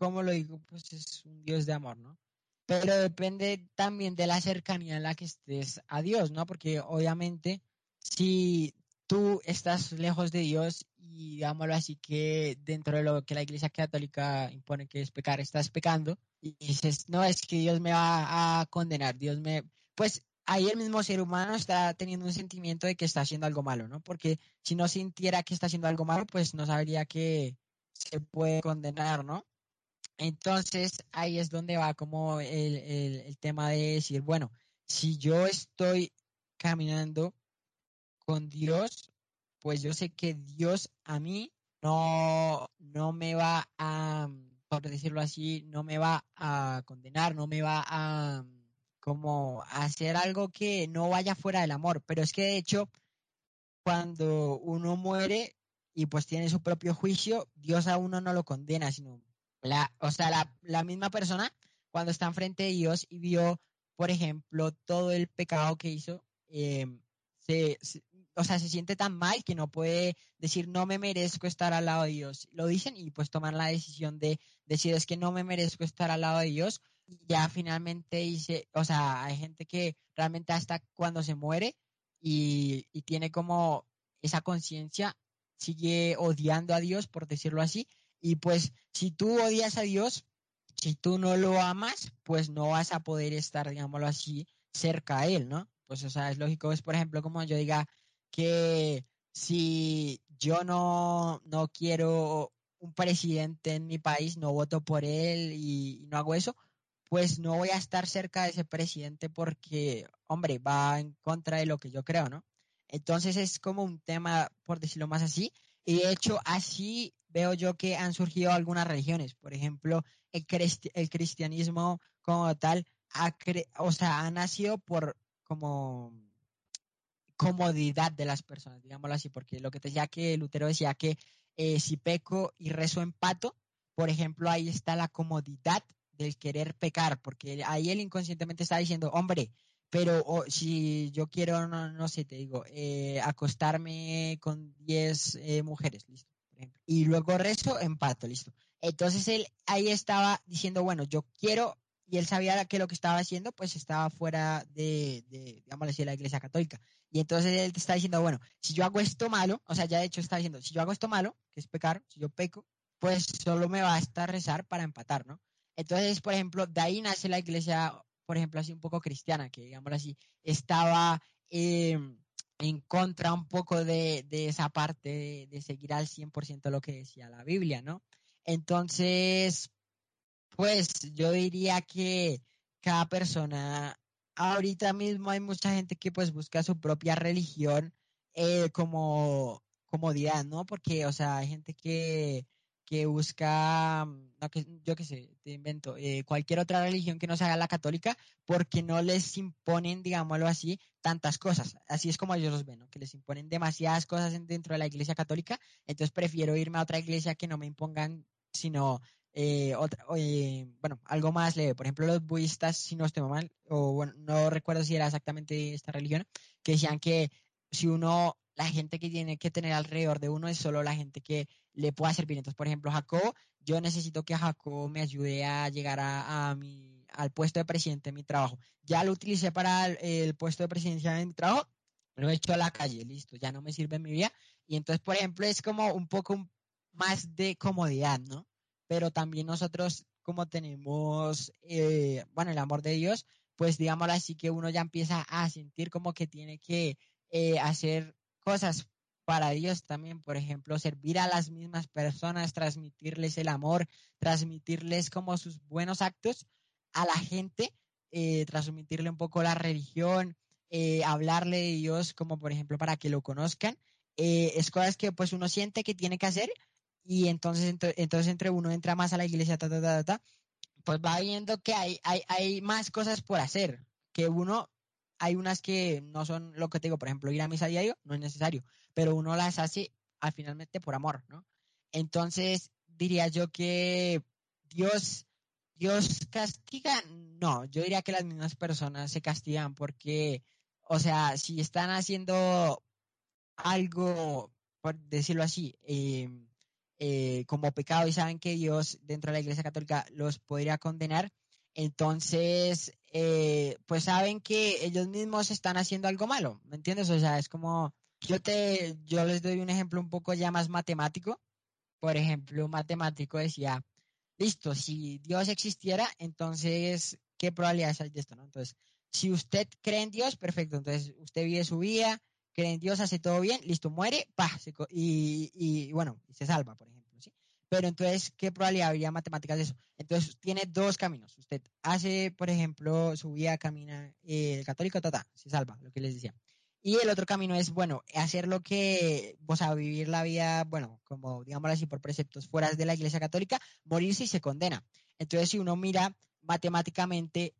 como lo digo, pues es un Dios de amor, ¿no? Pero depende también de la cercanía en la que estés a Dios, ¿no? Porque obviamente si tú estás lejos de Dios y digámoslo así que dentro de lo que la Iglesia Católica impone que es pecar, estás pecando y dices, no, es que Dios me va a condenar, Dios me, pues ahí el mismo ser humano está teniendo un sentimiento de que está haciendo algo malo, ¿no? Porque si no sintiera que está haciendo algo malo, pues no sabría que se puede condenar, ¿no? Entonces ahí es donde va como el, el, tema de decir, bueno, si yo estoy caminando con Dios, pues yo sé que Dios a mí no, no me va a, por decirlo así, no me va a condenar, no me va a como hacer algo que no vaya fuera del amor. Pero es que de hecho, cuando uno muere y pues tiene su propio juicio, Dios a uno no lo condena, sino la, o sea, la, la misma persona cuando está enfrente de Dios y vio, por ejemplo, todo el pecado que hizo, eh, se, o sea, se siente tan mal que no puede decir no me merezco estar al lado de Dios. Lo dicen y pues toman la decisión de decir es que no me merezco estar al lado de Dios ya finalmente dice, o sea, hay gente que realmente hasta cuando se muere y, tiene como esa conciencia, sigue odiando a Dios, por decirlo así, y pues si tú odias a Dios, si tú no lo amas, pues no vas a poder estar, digámoslo así, cerca a Él, ¿no? Pues, o sea, es lógico, es por ejemplo como yo diga que si yo no, no quiero un presidente en mi país, no voto por él y no hago eso, pues no voy a estar cerca de ese presidente porque, hombre, va en contra de lo que yo creo, ¿no? Entonces es como un tema, por decirlo más así, y de hecho así veo yo que han surgido algunas religiones, por ejemplo, el, cristianismo como tal, ha o sea, ha nacido por como comodidad de las personas, digámoslo así, porque lo que te decía que Lutero decía que eh, si peco y rezo empato, por ejemplo, ahí está la comodidad del querer pecar, porque ahí él inconscientemente está diciendo, hombre, pero si yo quiero, no, sé, te digo, eh, acostarme con 10 eh, mujeres, listo, y luego resto, empato, listo. Entonces él ahí estaba diciendo, bueno, yo quiero, y él sabía que lo que estaba haciendo, pues estaba fuera de, de digamos así, la iglesia católica. Y entonces él está diciendo, bueno, si yo hago esto malo, o sea, ya de hecho está diciendo, si yo hago esto malo, que es pecar, si yo peco, pues solo me va a estar rezar para empatar, ¿no? Entonces, por ejemplo, de ahí nace la iglesia, por ejemplo, así un poco cristiana, que digamos así, estaba eh, en contra un poco de, esa parte de, seguir al 100% lo que decía la Biblia, ¿no? Entonces, pues yo diría que cada persona, ahorita mismo hay mucha gente que pues busca su propia religión eh, como comodidad, ¿no? Porque, o sea, hay gente que que busca, no, que, yo qué sé, te invento, eh, cualquier otra religión que no sea la católica, porque no les imponen, digámoslo así, tantas cosas. Así es como ellos los ven, ¿no? que les imponen demasiadas cosas dentro de la iglesia católica, entonces prefiero irme a otra iglesia que no me impongan, sino eh, otra, bueno, algo más leve. Por ejemplo, los budistas, si no estoy mal, o bueno, no recuerdo si era exactamente esta religión, que decían que si uno la gente que tiene que tener alrededor de uno es solo la gente que le pueda servir. Entonces, por ejemplo, Jacob, yo necesito que Jacob me ayude a llegar a, mi, al puesto de presidente de mi trabajo. Ya lo utilicé para el, puesto de presidencia de mi trabajo, lo he hecho a la calle, listo, ya no me sirve en mi vida. Y entonces, por ejemplo, es como un poco más de comodidad, ¿no? Pero también nosotros, como tenemos, eh, bueno, el amor de Dios, pues digámoslo así que uno ya empieza a sentir como que tiene que eh, hacer cosas para Dios también, por ejemplo, servir a las mismas personas, transmitirles el amor, transmitirles como sus buenos actos a la gente, eh, transmitirle un poco la religión, eh, hablarle de Dios como por ejemplo para que lo conozcan, eh, es cosas que pues uno siente que tiene que hacer y entonces, entonces entre uno entra más a la iglesia, ta, ta, ta, ta, pues va viendo que hay, hay, hay más cosas por hacer, que uno hay unas que no son lo que te digo, por ejemplo, ir a misa diario no es necesario, pero uno las hace al finalmente por amor, ¿no? Entonces, diría yo que Dios, Dios castiga, no, yo diría que las mismas personas se castigan porque, o sea, si están haciendo algo, por decirlo así, eh, eh, como pecado y saben que Dios dentro de la Iglesia Católica los podría condenar, entonces, eh, pues saben que ellos mismos están haciendo algo malo, ¿me entiendes? O sea, es como, yo te, yo les doy un ejemplo un poco ya más matemático. Por ejemplo, matemático decía, listo, si Dios existiera, entonces, ¿qué probabilidades hay de esto, no? Entonces, si usted cree en Dios, perfecto, entonces usted vive su vida, cree en Dios, hace todo bien, listo, muere, pa, y, y bueno, se salva, por ejemplo. Pero entonces, ¿qué probabilidad habría matemáticas de eso? Entonces, tiene dos caminos. Usted hace, por ejemplo, su vida, camina, eh, el católico, tata, se salva, lo que les decía. Y el otro camino es, bueno, hacer lo que, o sea, vivir la vida, bueno, como digámoslo así, por preceptos fuera de la iglesia católica, morirse y se condena. Entonces, si uno mira matemáticamente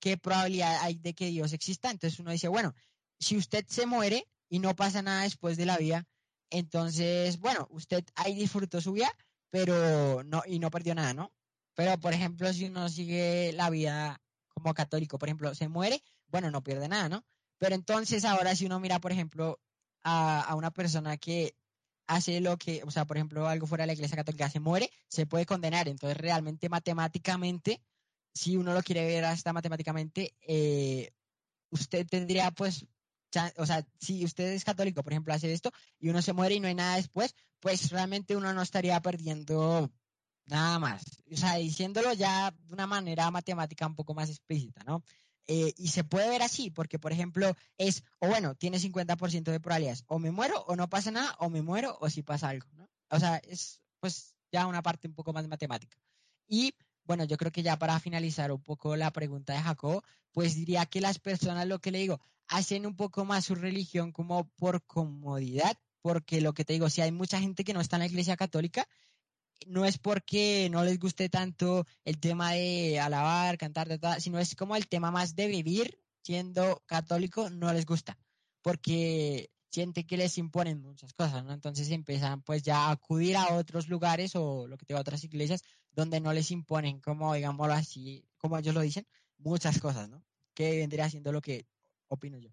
qué probabilidad hay de que Dios exista, entonces uno dice, bueno, si usted se muere y no pasa nada después de la vida, entonces, bueno, usted ahí disfrutó su vida, pero no, y no perdió nada, ¿no? Pero, por ejemplo, si uno sigue la vida como católico, por ejemplo, se muere, bueno, no pierde nada, ¿no? Pero entonces ahora si uno mira, por ejemplo, a, una persona que hace lo que, o sea, por ejemplo, algo fuera de la iglesia católica, se muere, se puede condenar. Entonces, realmente, matemáticamente, si uno lo quiere ver hasta matemáticamente, eh, usted tendría, pues, o sea, si usted es católico, por ejemplo, hace esto y uno se muere y no hay nada después, pues realmente uno no estaría perdiendo nada más. O sea, diciéndolo ya de una manera matemática un poco más explícita, ¿no? Eh, y se puede ver así, porque por ejemplo es, o bueno, tiene 50% de probabilidades, o me muero o no pasa nada, o me muero o si pasa algo. O sea, es pues ya una parte un poco más matemática. Y bueno, yo creo que ya para finalizar un poco la pregunta de Jacob, pues diría que las personas, lo que le digo, hacen un poco más su religión como por comodidad, porque lo que te digo, si hay mucha gente que no está en la iglesia católica, no es porque no les guste tanto el tema de alabar, cantar, sino es como el tema más de vivir siendo católico, no les gusta, porque siente que les imponen muchas cosas, ¿no? Entonces empiezan pues ya a acudir a otros lugares o lo que te a otras iglesias donde no les imponen, como digámoslo así, como ellos lo dicen, muchas cosas, ¿no? Que vendría siendo lo que opino yo.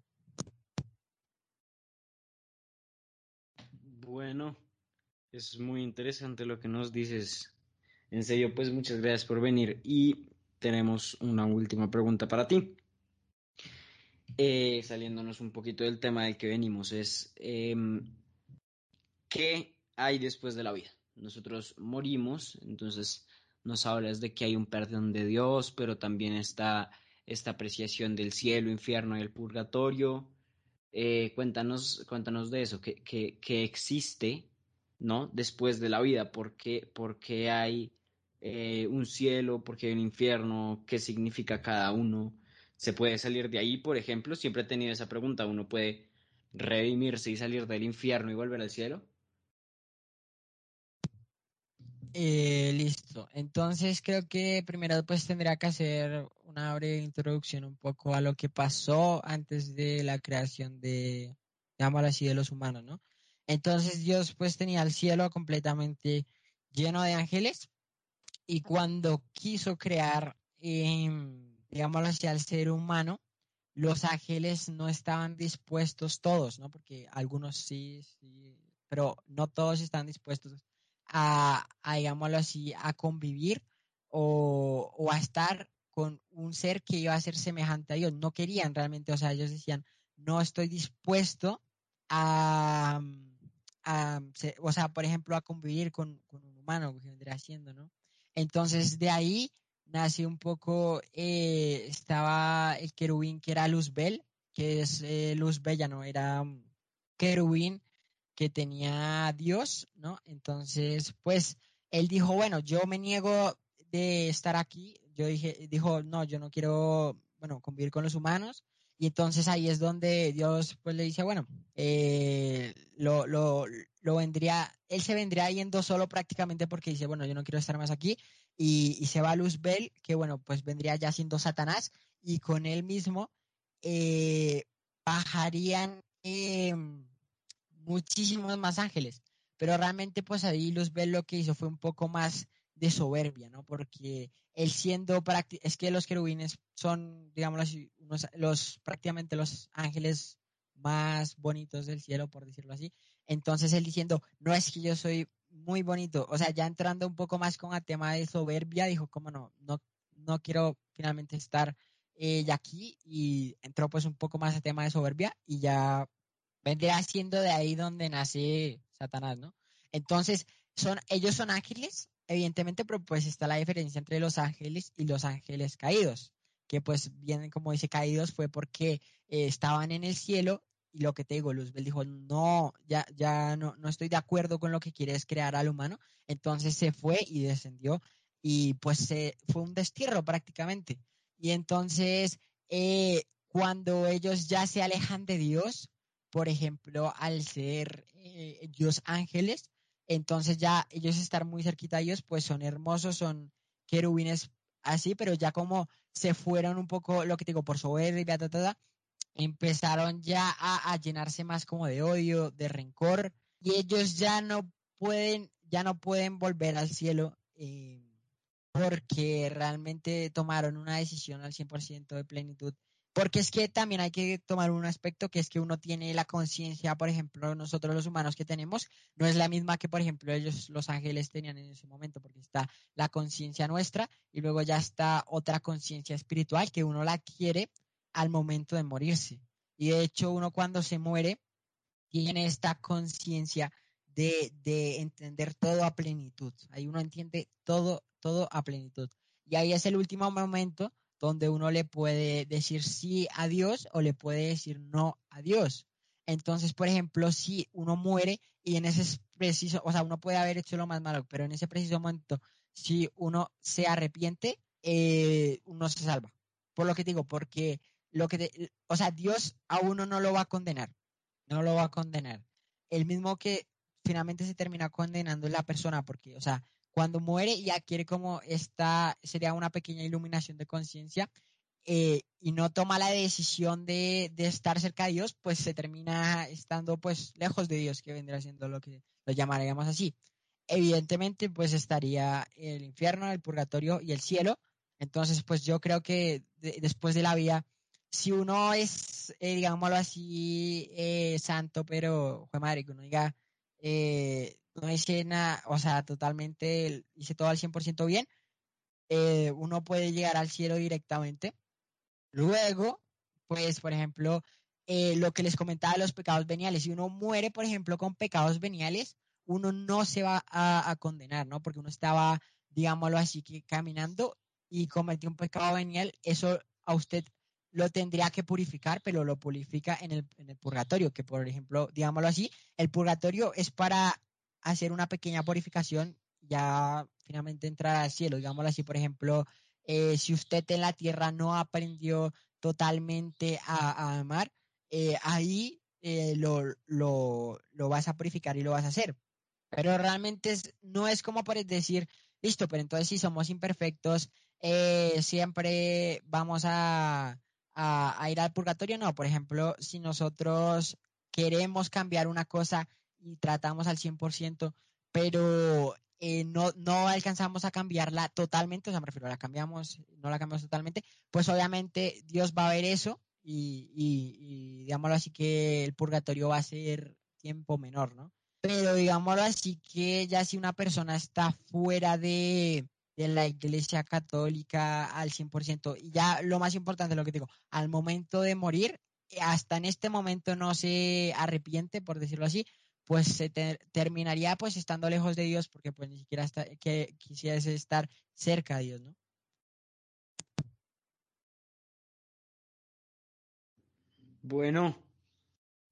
Bueno, es muy interesante lo que nos dices. En serio, pues muchas gracias por venir y tenemos una última pregunta para ti. Eh, saliéndonos un poquito del tema del que venimos, es em, ¿qué hay después de la vida? Nosotros morimos, entonces nos hablas de que hay un perdón de Dios, pero también está esta apreciación del cielo, infierno y el purgatorio. Eh, cuéntanos, cuéntanos de eso, que, que, existe, ¿no? Después de la vida, ¿por qué, hay eh, un cielo, por qué hay un infierno, qué significa cada uno? ¿Se puede salir de ahí, por ejemplo? Siempre he tenido esa pregunta, ¿uno puede redimirse y salir del infierno y volver al cielo? Eh, listo. Entonces creo que primero pues tendría que hacer una breve introducción un poco a lo que pasó antes de la creación de, llamarlo así, de los humanos, ¿no? Entonces Dios pues tenía el cielo completamente lleno de ángeles y cuando quiso crear, eh, digámoslo así, al ser humano, los ángeles no estaban dispuestos todos, ¿no? Porque algunos sí, sí, pero no todos están dispuestos a, digámoslo así, a convivir o, a estar con un ser que iba a ser semejante a Dios. No querían realmente, o sea, ellos decían, no estoy dispuesto a, o sea, por ejemplo, a convivir con, un humano, que vendría siendo, ¿no? Entonces, de ahí nace un poco, eh, estaba el querubín que era Luzbel, que es eh, Luz Bella, ¿no? Era um, querubín que tenía Dios, ¿no? Entonces, pues él dijo, bueno, yo me niego de estar aquí. Yo dije, dijo, no, yo no quiero, bueno, convivir con los humanos. Y entonces ahí es donde Dios pues le dice, bueno, eh, lo, lo, lo, vendría, él se vendría yendo solo prácticamente porque dice, bueno, yo no quiero estar más aquí. Y, se va Luzbel, que bueno, pues vendría ya siendo Satanás. Y con él mismo eh, bajarían em, muchísimos más ángeles. Pero realmente, pues ahí Luzbel lo que hizo fue un poco más de soberbia, ¿no? Porque él siendo es que los querubines son, digamos así, los prácticamente los ángeles más bonitos del cielo, por decirlo así. Entonces él diciendo, no es que yo soy muy bonito, o sea, ya entrando un poco más con el tema de soberbia, dijo, cómo no, no, no quiero finalmente estar eh, aquí y entró pues un poco más al tema de soberbia y ya vendría siendo de ahí donde nace Satanás, ¿no? Entonces, son, ellos son ángeles, evidentemente, pero pues está la diferencia entre los ángeles y los ángeles caídos, que pues vienen, como dice, caídos fue porque eh, estaban en el cielo y lo que te digo, Luzbel dijo, no, ya, ya no, no estoy de acuerdo con lo que quieres crear al humano, entonces se fue y descendió y pues se, fue un destierro prácticamente. Y entonces, eh, cuando ellos ya se alejan de Dios, por ejemplo, al ser eh, Dios ángeles, entonces ya ellos estar muy cerquita de ellos, pues son hermosos, son querubines así, pero ya como se fueron un poco, lo que digo, por soberbia, ta, empezaron ya a, llenarse más como de odio, de rencor, y ellos ya no pueden, ya no pueden volver al cielo eh, porque realmente tomaron una decisión al 100% de plenitud porque es que también hay que tomar un aspecto que es que uno tiene la conciencia, por ejemplo, nosotros los humanos que tenemos, no es la misma que, por ejemplo, ellos, los ángeles, tenían en ese momento, porque está la conciencia nuestra y luego ya está otra conciencia espiritual que uno la adquiere al momento de morirse. Y de hecho, uno cuando se muere, tiene esta conciencia de, de entender todo a plenitud. Ahí uno entiende todo, todo a plenitud. Y ahí es el último momento donde uno le puede decir sí a Dios o le puede decir no a Dios. Entonces, por ejemplo, si uno muere y en ese preciso, o sea, uno puede haber hecho lo más malo, pero en ese preciso momento, si uno se arrepiente, eh, uno se salva. Por lo que digo, porque lo que, o sea, Dios a uno no lo va a condenar, no lo va a condenar. El mismo que finalmente se termina condenando la persona, porque, o sea, cuando muere y adquiere como esta, sería una pequeña iluminación de conciencia eh, y no toma la decisión de, estar cerca de Dios, pues se termina estando pues lejos de Dios, que vendría siendo lo que lo llamaríamos así. Evidentemente, pues estaría el infierno, el purgatorio y el cielo. Entonces, pues yo creo que después de la vida, si uno es, eh, digámoslo así, eh, santo, pero, fue madre, que uno diga, eh, no hice nada, o sea, totalmente, hice todo al 100% bien, eh, uno puede llegar al cielo directamente. Luego, pues, por ejemplo, eh, lo que les comentaba de los pecados veniales, si uno muere, por ejemplo, con pecados veniales, uno no se va a, condenar, ¿no? Porque uno estaba, digámoslo así, que caminando y cometió un pecado venial, eso a usted lo tendría que purificar, pero lo purifica en el, en el purgatorio, que por ejemplo, digámoslo así, el purgatorio es para hacer una pequeña purificación, ya finalmente entrar al cielo, digámoslo así, por ejemplo, eh, si usted en la tierra no aprendió totalmente a, amar, eh, ahí eh, lo, lo, lo, vas a purificar y lo vas a hacer. Pero realmente no es como para decir, listo, pero entonces si somos imperfectos, siempre vamos a, a, ir al purgatorio. No, por ejemplo, si nosotros queremos cambiar una cosa y tratamos al 100%, pero eh, no, no alcanzamos a cambiarla totalmente, o sea, me refiero, la cambiamos, no la cambiamos totalmente, pues obviamente Dios va a ver eso y, y, digámoslo así que el purgatorio va a ser tiempo menor, ¿no? Pero digámoslo así que ya si una persona está fuera de, de la iglesia católica al 100%, y ya lo más importante, lo que digo, al momento de morir, hasta en este momento no se arrepiente, por decirlo así, pues se terminaría pues estando lejos de Dios porque pues ni siquiera está, que quisiese estar cerca de Dios, ¿no? Bueno,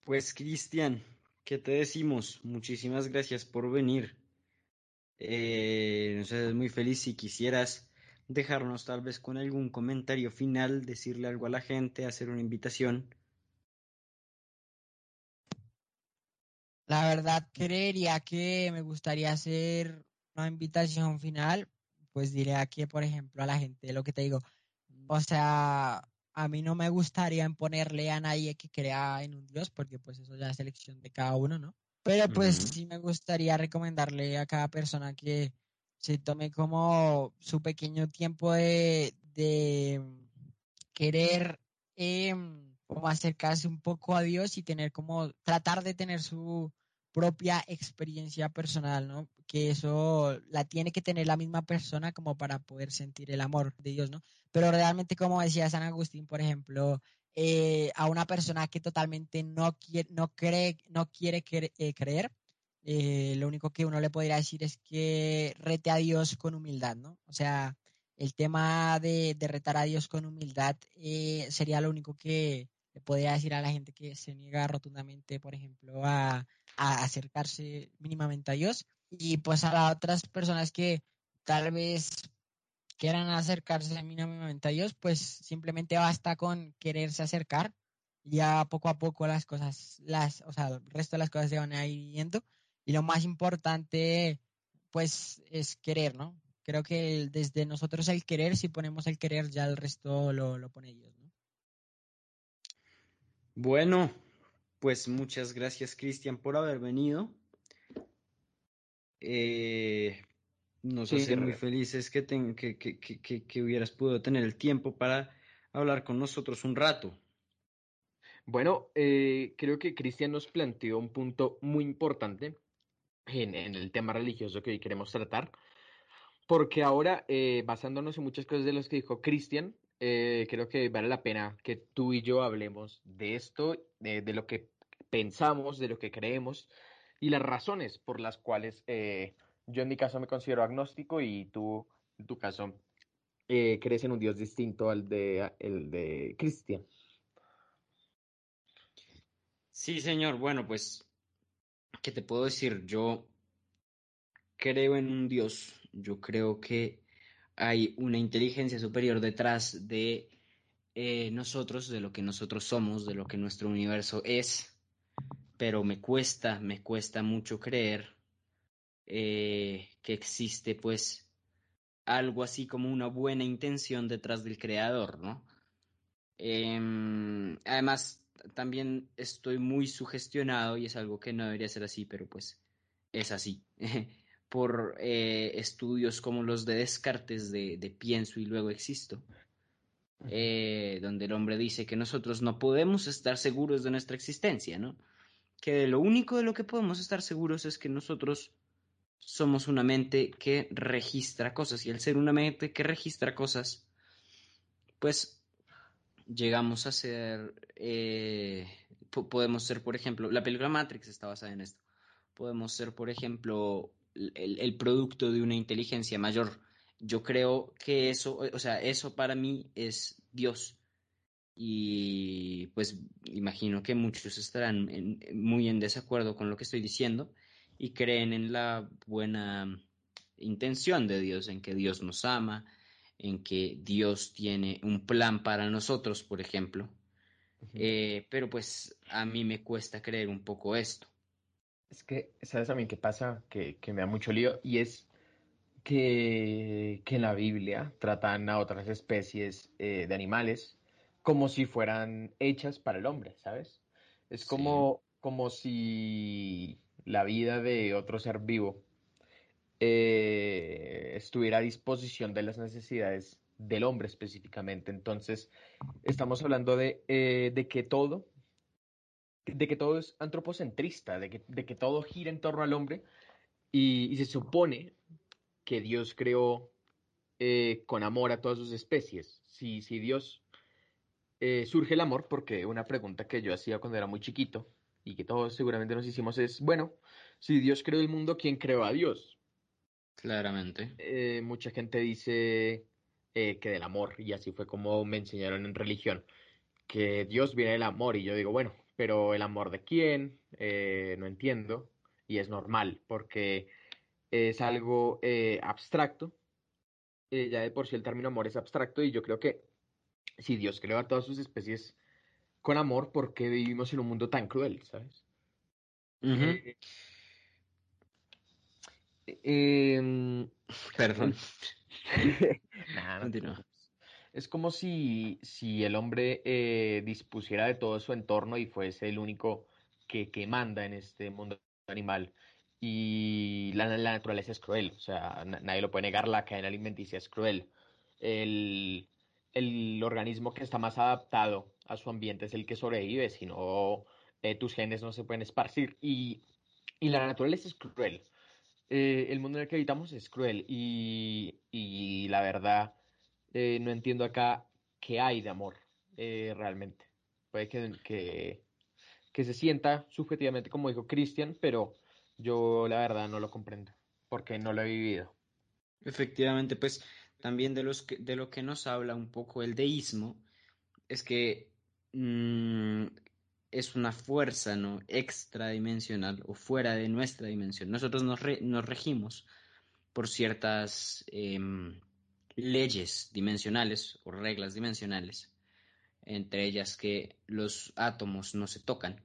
pues Cristian, ¿qué te decimos? Muchísimas gracias por venir. Eh, nos muy feliz si quisieras dejarnos tal vez con algún comentario final, decirle algo a la gente, hacer una invitación. La verdad, creería que me gustaría hacer una invitación final, pues diría que, por ejemplo, a la gente, lo que te digo, o sea, a mí no me gustaría imponerle a nadie que crea en un Dios, porque pues eso ya es elección de cada uno, ¿no? Pero pues sí me gustaría recomendarle a cada persona que se tome como su pequeño tiempo de, de querer em, como acercarse un poco a Dios y tener como, tratar de tener su, propia experiencia personal, ¿no? Que eso la tiene que tener la misma persona como para poder sentir el amor de Dios, ¿no? Pero realmente, como decía San Agustín, por ejemplo, eh, a una persona que totalmente no quiere, no cree, no quiere eh, creer, eh, lo único que uno le podría decir es que rete a Dios con humildad, ¿no? O sea, el tema de, de retar a Dios con humildad sería lo único que le podría decir a la gente que se niega rotundamente, por ejemplo, a a acercarse mínimamente a Dios y pues a las otras personas que tal vez quieran acercarse mínimamente a Dios, pues simplemente basta con quererse acercar y ya poco a poco las cosas, las, o sea, el resto de las cosas se van a ir viendo y lo más importante pues es querer, ¿no? Creo que desde nosotros el querer, si ponemos el querer, ya el resto lo, lo pone Dios, ¿no? Bueno, pues muchas gracias, Cristian, por haber venido. Eh, nos hace muy felices que, que, que, hubieras podido tener el tiempo para hablar con nosotros un rato. Bueno, eh, creo que Cristian nos planteó un punto muy importante en, el tema religioso que hoy queremos tratar, porque ahora, eh, basándonos en muchas cosas de las que dijo Cristian, eh, creo que vale la pena que tú y yo hablemos de esto, de, lo que pensamos, de lo que creemos y las razones por las cuales eh, yo en mi caso me considero agnóstico y tú en tu caso eh, crees en un Dios distinto al de, el de Cristian. Sí, señor. Bueno, pues, ¿qué te puedo decir? Yo creo en un Dios. Yo creo que hay una inteligencia superior detrás de eh, nosotros, de lo que nosotros somos, de lo que nuestro universo es, pero me cuesta, me cuesta mucho creer eh, que existe pues algo así como una buena intención detrás del creador, ¿no? Em, además, también estoy muy sugestionado y es algo que no debería ser así, pero pues es así. por eh, estudios como los de Descartes de, pienso y luego existo, eh, donde el hombre dice que nosotros no podemos estar seguros de nuestra existencia, ¿no? Que lo único de lo que podemos estar seguros es que nosotros somos una mente que registra cosas y al ser una mente que registra cosas, pues llegamos a ser, eh, podemos ser, por ejemplo, la película Matrix está basada en esto, podemos ser, por ejemplo, el, producto de una inteligencia mayor. Yo creo que eso, o sea, eso para mí es Dios. y pues imagino que muchos estarán muy en desacuerdo con lo que estoy diciendo y creen en la buena intención de Dios, en que Dios nos ama, en que Dios tiene un plan para nosotros, por ejemplo. Eh, pero pues a mí me cuesta creer un poco esto. Es que, ¿sabes también qué pasa? Que, que me da mucho lío y es que, que en la Biblia tratan a otras especies eh, de animales como si fueran hechas para el hombre, ¿sabes? Es como, como si la vida de otro ser vivo eh, estuviera a disposición de las necesidades del hombre específicamente. Entonces, estamos hablando de, eh, de que todo, de que todo es antropocentrista, de que, de que todo gira en torno al hombre y, se supone que Dios creó eh, con amor a todas sus especies. Si, si Dios surge el amor, porque una pregunta que yo hacía cuando era muy chiquito y que todos seguramente nos hicimos es, bueno, si Dios creó el mundo, ¿quién creó a Dios? Claramente. Eh, mucha gente dice eh, que del amor, y así fue como me enseñaron en religión, que Dios viene del amor, y yo digo, bueno, pero el amor de quién, eh, no entiendo, y es normal, porque es algo abstracto, ya de por sí el término amor es abstracto, y yo creo que si Dios creó a todas sus especies con amor, ¿por qué vivimos en un mundo tan cruel, sabes? Eh, Perdón. Es como si, si el hombre eh, dispusiera de todo su entorno y fuese el único que, que manda en este mundo animal. Y la, la, naturaleza es cruel, o sea, nadie lo puede negar, la cadena alimenticia es cruel. El, el organismo que está más adaptado a su ambiente es el que sobrevive, si no, eh, tus genes no se pueden esparcir. Y, y la naturaleza es cruel. Eh, el mundo en el que habitamos es cruel y, la verdad eh, no entiendo acá qué hay de amor eh, realmente. Puede que, que, se sienta subjetivamente como dijo Cristian, pero yo la verdad no lo comprendo porque no lo he vivido. Efectivamente, pues también de, los de lo que nos habla un poco el deísmo es que mm, es una fuerza ¿no? extradimensional o fuera de nuestra dimensión. Nosotros nos, regimos por ciertas em, leyes dimensionales o reglas dimensionales, entre ellas que los átomos no se tocan.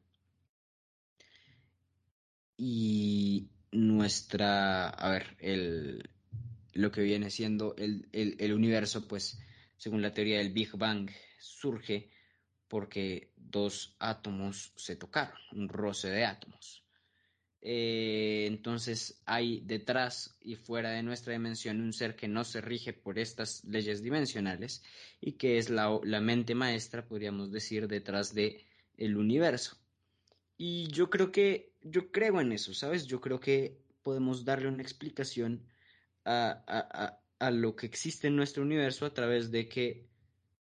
Y nuestra, a ver, el, lo que viene siendo el, el universo, pues según la teoría del Big Bang, surge porque dos átomos se tocaron, un roce de átomos. Eh, entonces hay detrás y fuera de nuestra dimensión un ser que no se rige por estas leyes dimensionales y que es la, mente maestra, podríamos decir, detrás de el universo. Y yo creo que, yo creo en eso, ¿sabes? Yo creo que podemos darle una explicación a, a lo que existe en nuestro universo a través de que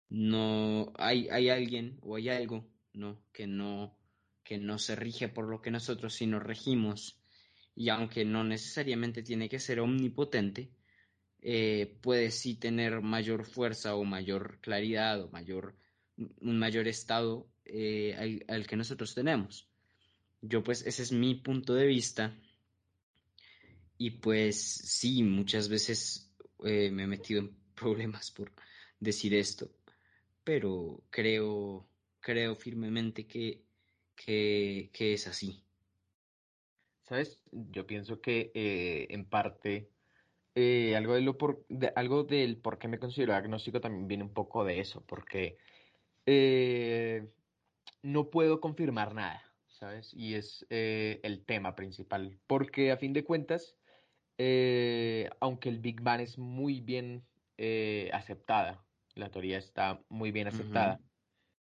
no hay, hay alguien o hay algo, ¿no? Que no que no se rige por lo que nosotros sí nos regimos y aunque no necesariamente tiene que ser omnipotente, eh, puede sí tener mayor fuerza o mayor claridad o mayor, un mayor estado eh, al, que nosotros tenemos. Yo pues ese es mi punto de vista y pues sí, muchas veces eh, me he metido en problemas por decir esto, pero creo, creo firmemente que, que, es así. ¿Sabes? Yo pienso que eh, en parte eh, algo, de lo por, algo del por qué me considero agnóstico también viene un poco de eso, porque eh, no puedo confirmar nada, ¿sabes? Y es el tema principal, porque a fin de cuentas, aunque el Big Bang es muy bien aceptada, la teoría está muy bien aceptada.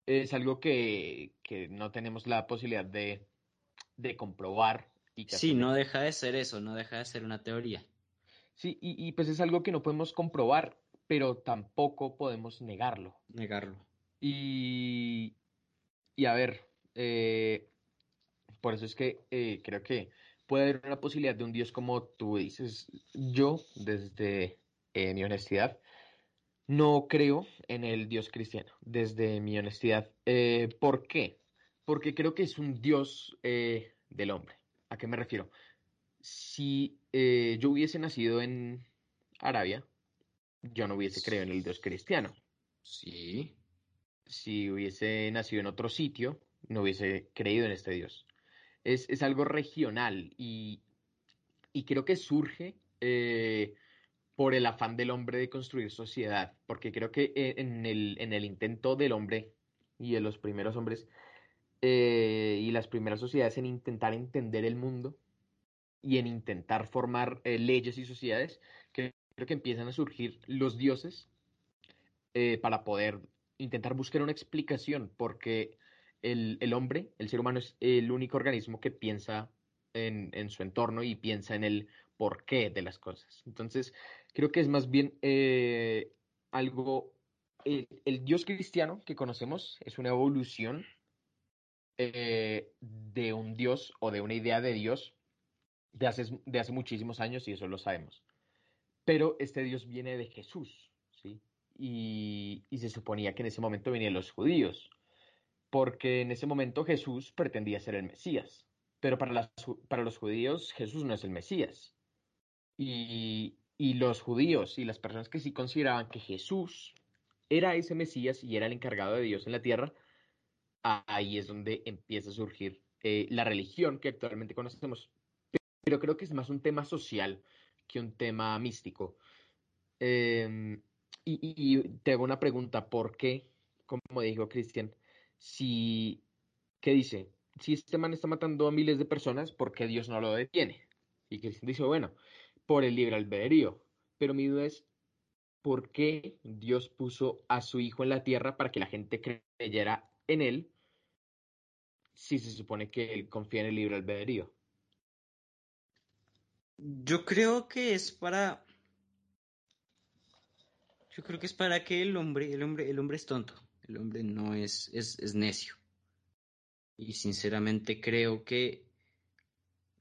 Es algo que, no tenemos la posibilidad de, comprobar. Y sí, no deja de ser eso, no deja de ser una teoría. Sí, y, pues es algo que no podemos comprobar, pero tampoco podemos negarlo. Negarlo. Y, y a ver, eh, por eso es que eh, creo que puede haber una posibilidad de un Dios como tú dices. Yo, desde eh, mi honestidad, No creo en el Dios cristiano, desde mi honestidad. Eh, ¿Por qué? Porque creo que es un Dios eh, del hombre. ¿A qué me refiero? Si eh, yo hubiese nacido en Arabia, yo no hubiese creído en el Dios cristiano. Sí. Si hubiese nacido en otro sitio, no hubiese creído en este Dios. Es, es algo regional y, y, creo que surge eh, por el afán del hombre de construir sociedad, porque creo que eh, en el, en el intento del hombre y de los primeros hombres eh, y las primeras sociedades en intentar entender el mundo y en intentar formar eh, leyes y sociedades, creo que empiezan a surgir los dioses para poder intentar buscar una explicación, porque el, el, hombre, el ser humano, es el único organismo que piensa en, en, su entorno y piensa en el porqué de las cosas. Entonces, creo que es más bien eh, algo, el, el, Dios cristiano que conocemos es una evolución eh, de un Dios o de una idea de Dios de hace, de hace muchísimos años y eso lo sabemos. Pero este Dios viene de Jesús, ¿sí? Y, y, se suponía que en ese momento venían los judíos, porque en ese momento Jesús pretendía ser el Mesías, pero para, las, para los judíos Jesús no es el Mesías. Y, los judíos y las personas que sí consideraban que Jesús era ese Mesías y era el encargado de Dios en la tierra, ahí es donde empieza a surgir eh, la religión que actualmente conocemos. Pero creo que es más un tema social que un tema místico. Eh, y, y, te hago una pregunta, ¿por qué, como dijo Cristian, si, ¿qué dice? Si este man está matando a miles de personas, ¿por qué Dios no lo detiene? Y Cristian dice, bueno, por el libre albedrío. Pero mi duda es, ¿por qué Dios puso a su Hijo en la tierra para que la gente creyera en Él si se supone que Él confía en el libre albedrío? Yo creo que es para. Yo creo que es para que el hombre, el hombre, el hombre es tonto. El hombre no es, es, es necio. Y sinceramente creo que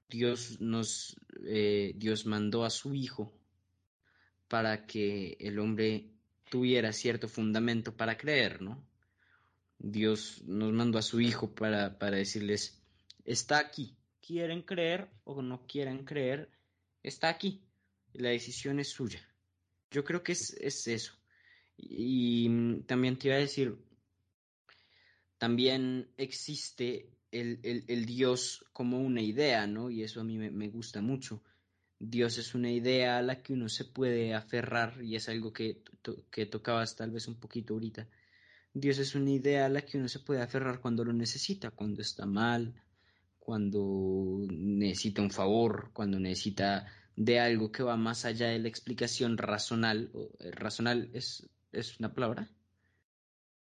Dios nos, eh, Dios mandó a su Hijo para que el hombre tuviera cierto fundamento para creer, ¿no? Dios nos mandó a su Hijo para, para decirles, está aquí, quieren creer o no quieren creer, está aquí. La decisión es suya. Yo creo que es, es eso. Y, y, también te iba a decir, también existe el, el, Dios como una idea, ¿no? Y eso a mí me, me, gusta mucho. Dios es una idea a la que uno se puede aferrar y es algo que, to, que tocabas tal vez un poquito ahorita. Dios es una idea a la que uno se puede aferrar cuando lo necesita, cuando está mal, cuando necesita un favor, cuando necesita de algo que va más allá de la explicación razonal. ¿Razonal es, es una palabra?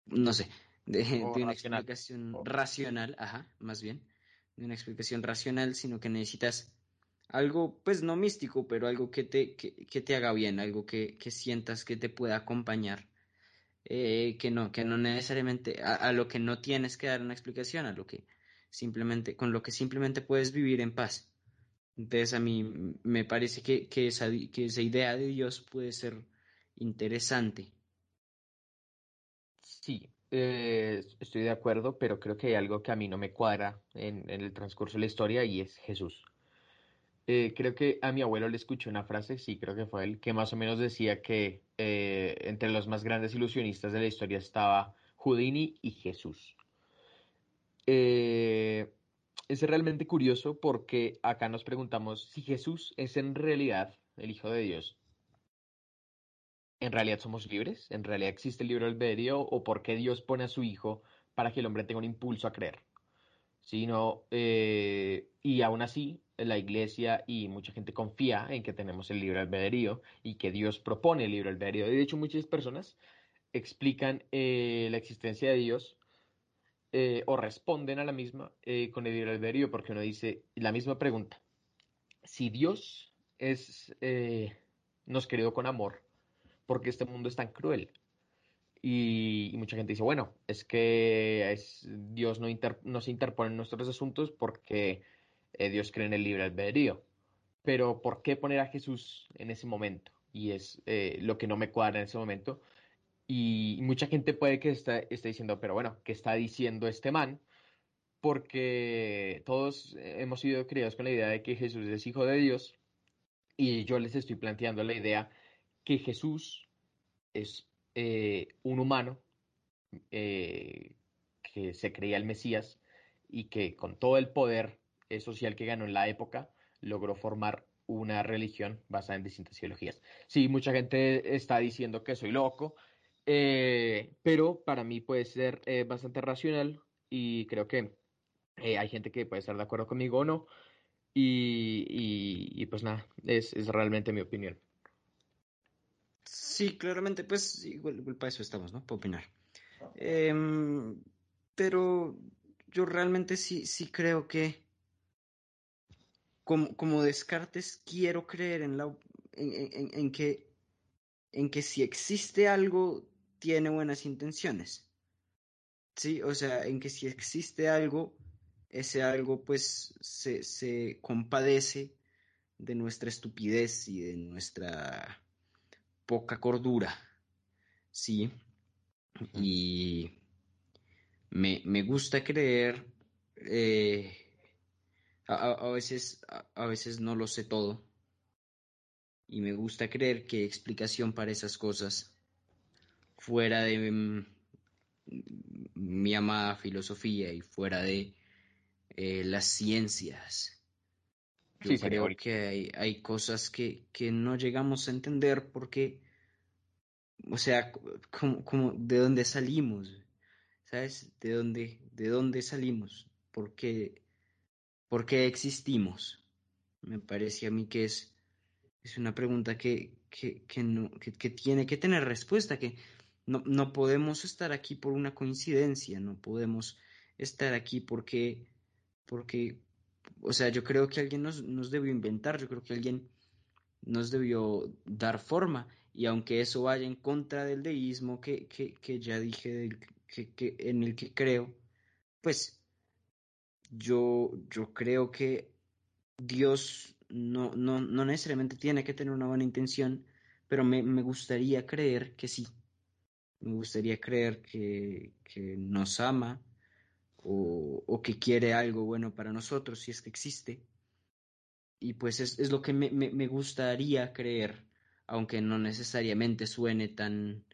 No sé, de, de una racional. explicación racional, ajá, más bien, de una explicación racional, sino que necesitas algo, pues no místico, pero algo que te, que, que te haga bien, algo que, que, sientas que te pueda acompañar, eh, que no, que no necesariamente, a, a, lo que no tienes que dar una explicación, a lo que simplemente, con lo que simplemente puedes vivir en paz. Entonces a mí me parece que, que, esa, que esa idea de Dios puede ser interesante. Sí, eh, estoy de acuerdo, pero creo que hay algo que a mí no me cuadra en, el transcurso de la historia y es Jesús. Eh, creo que a mi abuelo le escuché una frase, sí, creo que fue él, que más o menos decía que eh, entre los más grandes ilusionistas de la historia estaba Houdini y Jesús. Es realmente curioso porque acá nos preguntamos si Jesús es en realidad el Hijo de Dios ¿En realidad somos libres? ¿En realidad existe el libre albedrío? ¿O por qué Dios pone a su Hijo para que el hombre tenga un impulso a creer? Sino, eh, y aún así, la iglesia y mucha gente confía en que tenemos el libre albedrío y que Dios propone el libre albedrío. De hecho, muchas personas explican eh, la existencia de Dios eh, o responden a la misma con el libre albedrío, porque uno dice la misma pregunta. Si Dios es, eh, nos creó con amor, porque este mundo es tan cruel. Y, mucha gente dice, bueno, es que es, Dios no, inter, no, se interpone en nuestros asuntos porque eh, Dios cree en el libre albedrío. Pero ¿por qué poner a Jesús en ese momento? Y es eh, lo que no me cuadra en ese momento, Y mucha gente puede que esté, esté diciendo, pero bueno, ¿qué está diciendo este man? Porque todos hemos sido criados con la idea de que Jesús es hijo de Dios y yo les estoy planteando la idea que Jesús es eh, un humano eh, que se creía el Mesías y que con todo el poder social que ganó en la época logró formar una religión basada en distintas ideologías. Sí, mucha gente está diciendo que soy loco, eh, pero para mí puede ser eh, bastante racional y creo que eh, hay gente que puede estar de acuerdo conmigo o no. Y, pues nada, es, realmente mi opinión. Sí, claramente, pues igual, para eso estamos, ¿no? Para opinar. Em, pero yo realmente sí, sí creo que como, como Descartes quiero creer en, la, en, que, en que si existe algo tiene buenas intenciones. Sí, o sea, en que si existe algo, ese algo pues se, se compadece de nuestra estupidez y de nuestra poca cordura. Sí. Y me, me gusta creer, eh, a, veces, a, veces no lo sé todo. Y me gusta creer que explicación para esas cosas fuera de mm, mi amada filosofía y fuera de eh, las ciencias. Yo creo que hay, cosas que, no llegamos a entender porque, o sea, como, de dónde salimos, ¿sabes? ¿De dónde, de dónde salimos? ¿Por qué, ¿Por qué existimos? Me parece a mí que es, es una pregunta que, que, no, que tiene que tener respuesta, que no, no podemos estar aquí por una coincidencia, no podemos estar aquí porque, porque, o sea, yo creo que alguien nos, nos debió inventar, yo creo que alguien nos debió dar forma, y aunque eso vaya en contra del deísmo que, que, que ya dije, que, que, en el que creo, pues yo, yo creo que Dios no, no, no necesariamente tiene que tener una buena intención, pero me, me gustaría creer que sí, me gustaría creer que, nos ama o, que quiere algo bueno para nosotros, si es que existe. Y pues es, lo que me, gustaría creer, aunque no necesariamente suene tan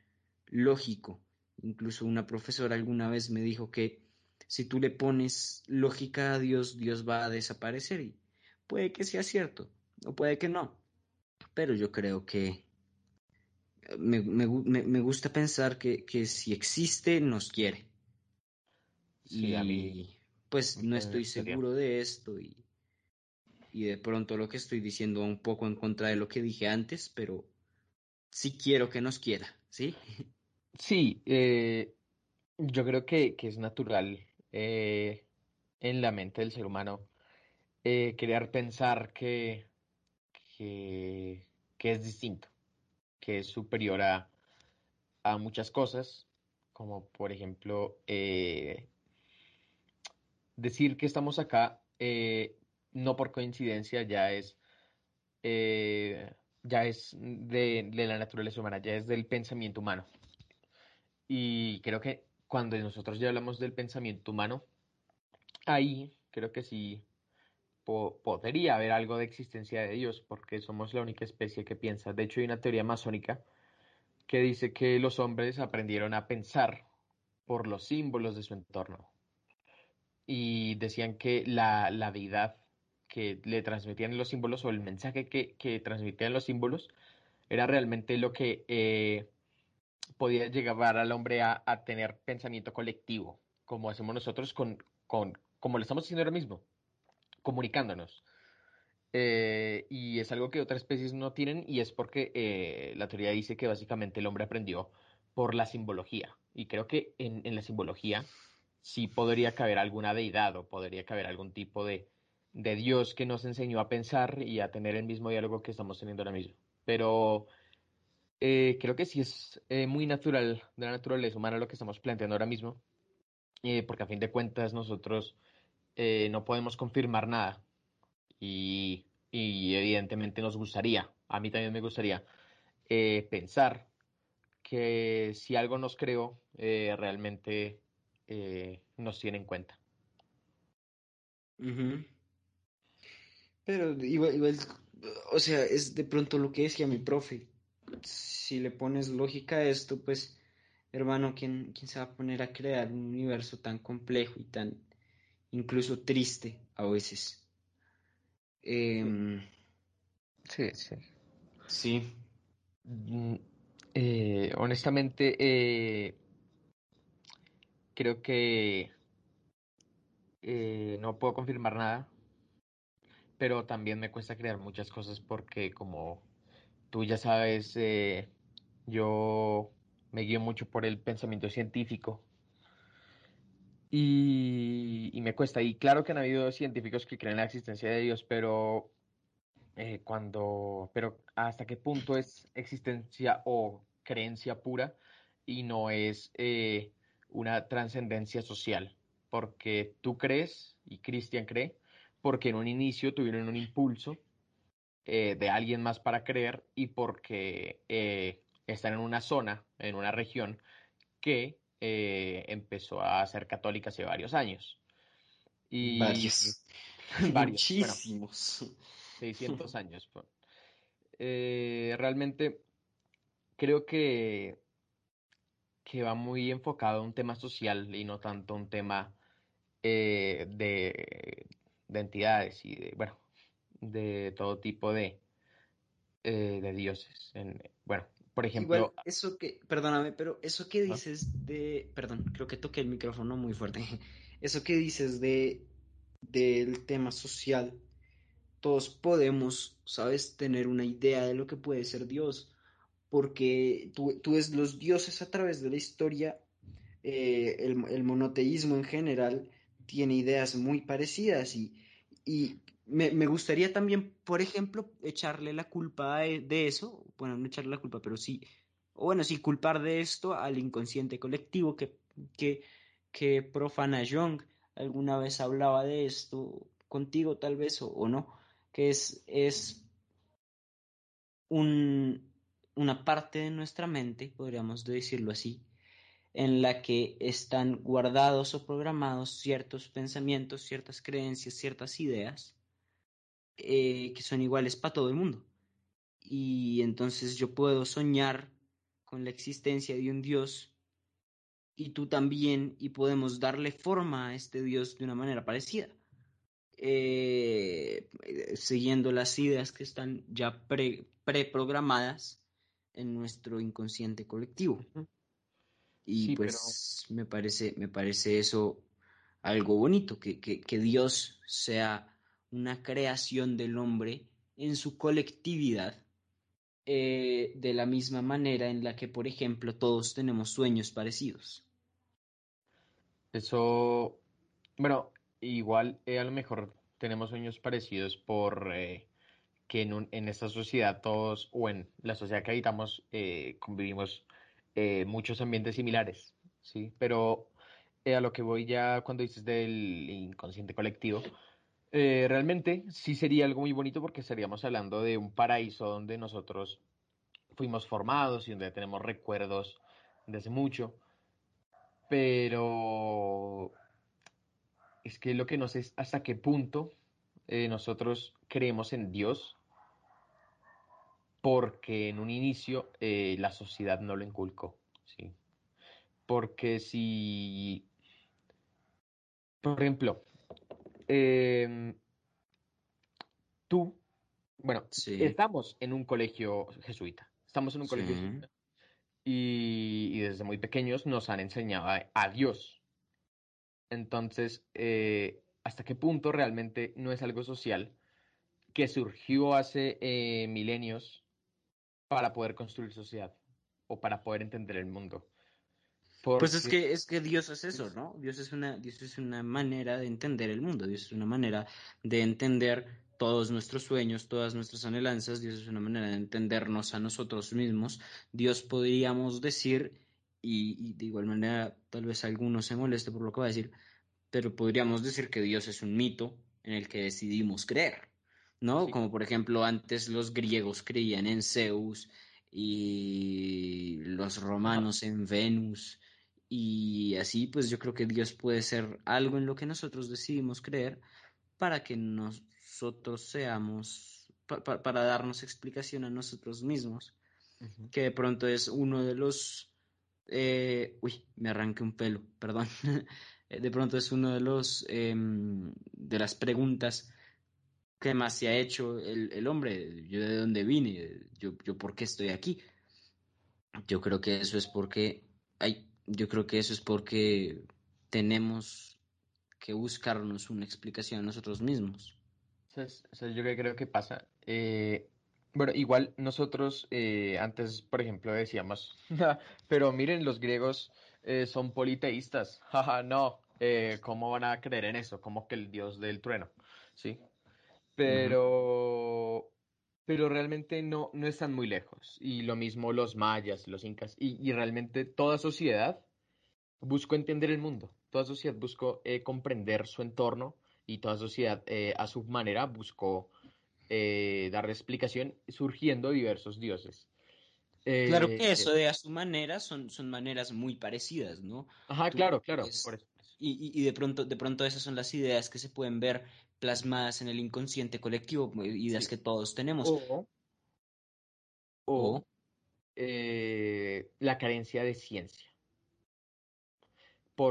lógico. Incluso una profesora alguna vez me dijo que si tú le pones lógica a Dios, Dios va a desaparecer. Y puede que sea cierto, o puede que no. Pero yo creo que me, me, gusta pensar que, si existe, nos quiere. Y a mí, pues no estoy seguro de esto y, y de pronto lo que estoy diciendo un poco en contra de lo que dije antes, pero sí quiero que nos quiera, ¿sí? Sí, eh, yo creo que, es natural eh, en la mente del ser humano eh, querer pensar que, que, que es distinto que es superior a, muchas cosas, como por ejemplo eh, decir que estamos acá eh, no por coincidencia ya es eh, ya es de, la naturaleza humana, ya es del pensamiento humano. Y creo que cuando nosotros ya hablamos del pensamiento humano, ahí creo que sí podría haber algo de existencia de Dios, porque somos la única especie que piensa. De hecho, hay una teoría masónica que dice que los hombres aprendieron a pensar por los símbolos de su entorno. Y decían que la, deidad que le transmitían los símbolos o el mensaje que, transmitían los símbolos era realmente lo que eh, podía llevar al hombre a, tener pensamiento colectivo, como hacemos nosotros con, con, como lo estamos haciendo ahora mismo comunicándonos. Eh, y es algo que otras especies no tienen y es porque eh, la teoría dice que básicamente el hombre aprendió por la simbología. Y creo que en, la simbología sí podría caber alguna deidad o podría caber algún tipo de, de, Dios que nos enseñó a pensar y a tener el mismo diálogo que estamos teniendo ahora mismo. Pero eh, creo que sí es muy natural de la naturaleza humana lo que estamos planteando ahora mismo, porque a fin de cuentas nosotros eh, no podemos confirmar nada. Y, evidentemente nos gustaría, a mí también me gustaría, eh, pensar que si algo nos creó, eh, realmente eh, nos tiene en cuenta. Pero igual, o sea, es de pronto lo que decía mi profe. Si le pones lógica a esto, pues, hermano, ¿quién, quién se va a poner a crear un universo tan complejo y tan incluso triste a veces? Em, sí, sí. Sí. Mm, eh, honestamente, eh, creo que eh, no puedo confirmar nada, pero también me cuesta crear muchas cosas porque como tú ya sabes, yo me guío mucho por el pensamiento científico y, y, me cuesta. Y claro que han habido científicos que creen en la existencia de Dios, pero eh, cuando, pero hasta qué punto es existencia o creencia pura y no es eh, una trascendencia social, porque tú crees y Cristian cree, porque en un inicio tuvieron un impulso eh, de alguien más para creer y porque están en una zona, en una región que empezó a ser católica hace varios años. Y, varios. Muchísimos. 600 años. Eh, realmente creo que, que va muy enfocado a un tema social y no tanto un tema eh, de, de, entidades y de, bueno, de todo tipo de, eh, de dioses. bueno, por ejemplo... eso que, perdóname, pero eso que dices de, perdón, creo que toqué el micrófono muy fuerte. Eso que dices de del tema social todos podemos, ¿sabes?, tener una idea de lo que puede ser Dios, porque tú, ves los dioses a través de la historia, eh, el, monoteísmo en general tiene ideas muy parecidas y, me, gustaría también, por ejemplo, echarle la culpa de, eso, bueno, no echarle la culpa, pero sí, bueno, sí culpar de esto al inconsciente colectivo que, que, que profana Jung. Alguna vez hablaba de esto contigo tal vez o no que es, es un, una parte de nuestra mente, podríamos decirlo así, en la que están guardados o programados ciertos pensamientos, ciertas creencias, ciertas ideas eh, que son iguales para todo el mundo. Y entonces yo puedo soñar con la existencia de un Dios y tú también y podemos darle forma a este Dios de una manera parecida. Eh, siguiendo las ideas que están ya preprogramadas en nuestro inconsciente colectivo. Y pues me, parece, me parece eso algo bonito, que, que, Dios sea una creación del hombre en su colectividad, eh, de la misma manera en la que, por ejemplo, todos tenemos sueños parecidos. Eso, bueno, igual eh, a lo mejor tenemos sueños parecidos por eh, que en, en, esta sociedad todos, o en la sociedad que habitamos, eh, convivimos muchos ambientes similares, ¿sí? Pero a lo que voy ya cuando dices del inconsciente colectivo, realmente sí sería algo muy bonito porque estaríamos hablando de un paraíso donde nosotros fuimos formados y donde tenemos recuerdos desde mucho, pero es que lo que no sé es hasta qué punto eh, nosotros creemos en Dios porque en un inicio eh, la sociedad no lo inculcó, ¿sí? Porque si, por ejemplo, em, tú, bueno, estamos en un colegio jesuita, estamos en un colegio jesuita y, y, desde muy pequeños nos han enseñado a Dios, entonces, eh, ¿hasta qué punto realmente no es algo social que surgió hace eh, milenios para poder construir sociedad o para poder entender el mundo? Pues es que, es que Dios es eso, ¿no? Dios es, una, Dios es una manera de entender el mundo, Dios es una manera de entender todos nuestros sueños, todas nuestras anhelanzas, Dios es una manera de entendernos a nosotros mismos. Dios podríamos decir y, de igual manera tal vez alguno se moleste por lo que va a decir, pero podríamos decir que Dios es un mito en el que decidimos creer, ¿no? Como por ejemplo antes los griegos creían en Zeus, y los romanos en Venus y así pues yo creo que Dios puede ser algo en lo que nosotros decidimos creer para que nosotros seamos, para darnos explicación a nosotros mismos, que de pronto es uno de los, eh, uy, me arranqué un pelo, perdón, de pronto es uno de los, em, de las preguntas que más se ha hecho el, el hombre, yo de dónde vine, yo, yo por qué estoy aquí. Yo creo que eso es porque hay yo creo que eso es porque tenemos que buscarnos una explicación a nosotros mismos. ¿Sabes? yo creo que pasa. Eh, bueno, igual nosotros eh, antes, por ejemplo, decíamos, pero miren, los griegos eh, son politeístas. Jaja, no, ¿cómo van a creer en eso? Como que el dios del trueno, ¿sí? Pero, pero realmente no, no están muy lejos. Y lo mismo los mayas, los incas, y, realmente toda sociedad buscó entender el mundo, toda sociedad buscó eh, comprender su entorno y toda sociedad eh, a su manera buscó eh, darle explicación surgiendo diversos dioses. claro que eso de a su manera son, son maneras muy parecidas, ¿no? Ajá, claro, claro. Y, y, de pronto, de pronto esas son las ideas que se pueden ver plasmadas en el inconsciente colectivo, pues, ideas que todos tenemos. O, eh, la carencia de ciencia.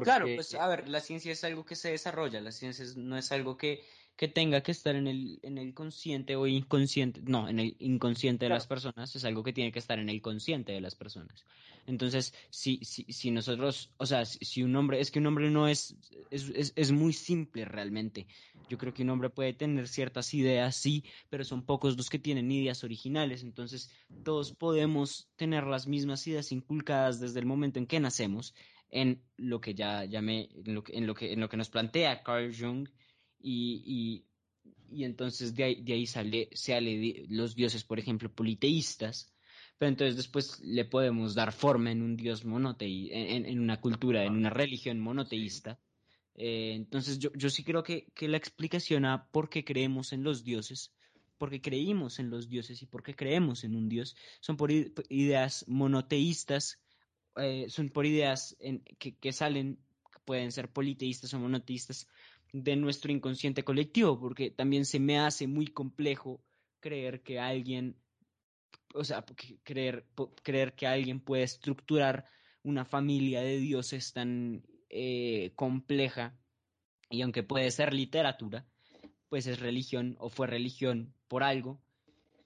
Claro, pues a ver, la ciencia es algo que se desarrolla, la ciencia no es algo que, que tenga que estar en el, en el consciente o inconsciente, no, en el inconsciente de las personas, es algo que tiene que estar en el consciente de las personas. Entonces, si, si, si nosotros, o sea, si, un hombre, es que un hombre no es es, es, muy simple realmente. Yo creo que un hombre puede tener ciertas ideas, sí, pero son pocos los que tienen ideas originales. Entonces, todos podemos tener las mismas ideas inculcadas desde el momento en que nacemos, en lo que ya llamé, en lo que, en lo que, en lo que nos plantea Carl Jung y, y, entonces de ahí, de ahí sale, sale los dioses, por ejemplo, politeístas, pero entonces después le podemos dar forma en un dios monoteísta, en, en, una cultura, en una religión monoteísta. Eh, entonces yo, yo sí creo que, que la explicación a por qué creemos en los dioses, porque creímos en los dioses y porque creemos en un dios, son por ideas monoteístas, eh, son por ideas en, que, que salen, pueden ser politeístas o monoteístas, de nuestro inconsciente colectivo, porque también se me hace muy complejo creer que alguien, o sea, creer, creer que alguien puede estructurar una familia de dioses tan eh, compleja, y aunque puede ser literatura, pues es religión o fue religión por algo,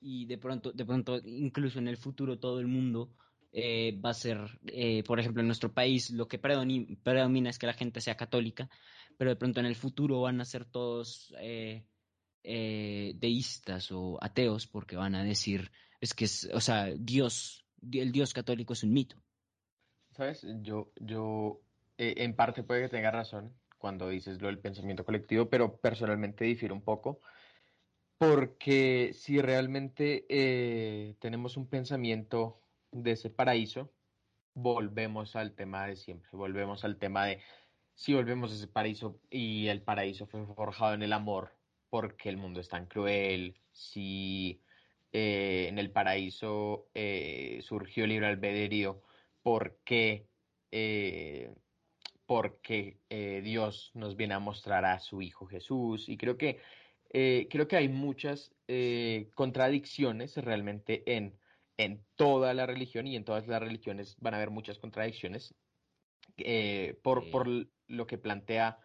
y de pronto, de pronto, incluso en el futuro todo el mundo eh, va a ser, eh, por ejemplo, en nuestro país lo que predomina es que la gente sea católica, pero de pronto en el futuro van a ser todos eh, deístas o ateos porque van a decir, es que, es, o sea, Dios, el Dios católico es un mito. ¿Sabes? Yo, yo en parte puede que tenga razón cuando dices lo del pensamiento colectivo, pero personalmente difiero un poco. Porque si realmente tenemos un pensamiento de ese paraíso, volvemos al tema de siempre, volvemos al tema de si volvemos a ese paraíso y el paraíso fue forjado en el amor, porque el mundo es tan cruel, si eh, en el paraíso eh, surgió el libre albedrío, ¿por qué? Eh, porque Dios nos viene a mostrar a su Hijo Jesús. Y creo que, creo que hay muchas contradicciones realmente en, en toda la religión y en todas las religiones van a haber muchas contradicciones por, por lo que plantea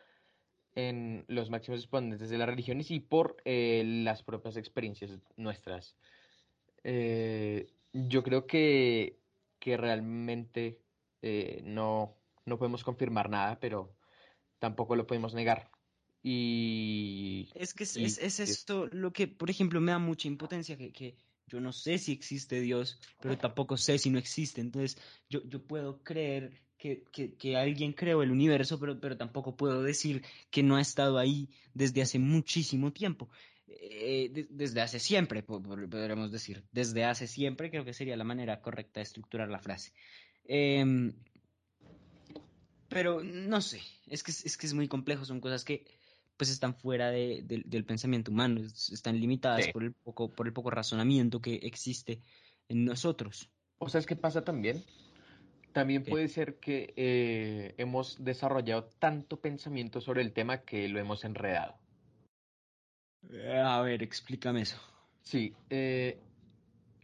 en los máximos exponentes de las religiones y por eh, las propias experiencias nuestras. Eh, yo creo que, que realmente eh, no, no podemos confirmar nada, pero tampoco lo podemos negar. Y. Es que es, es, esto lo que, por ejemplo, me da mucha impotencia, que, que, yo no sé si existe Dios, pero tampoco sé si no existe. Entonces, yo, yo puedo creer que, que, alguien creó el universo, pero, pero tampoco puedo decir que no ha estado ahí desde hace muchísimo tiempo. Eh, desde hace siempre, podríamos decir. Desde hace siempre creo que sería la manera correcta de estructurar la frase. Em, pero no sé, es que es, que es muy complejo, son cosas que pues están fuera de, del pensamiento humano, están limitadas por, el poco, por el poco razonamiento que existe en nosotros. O sea, es que pasa también. También ¿Qué? puede ser que eh, hemos desarrollado tanto pensamiento sobre el tema que lo hemos enredado. Eh, A ver, explícame eso. Sí, eh,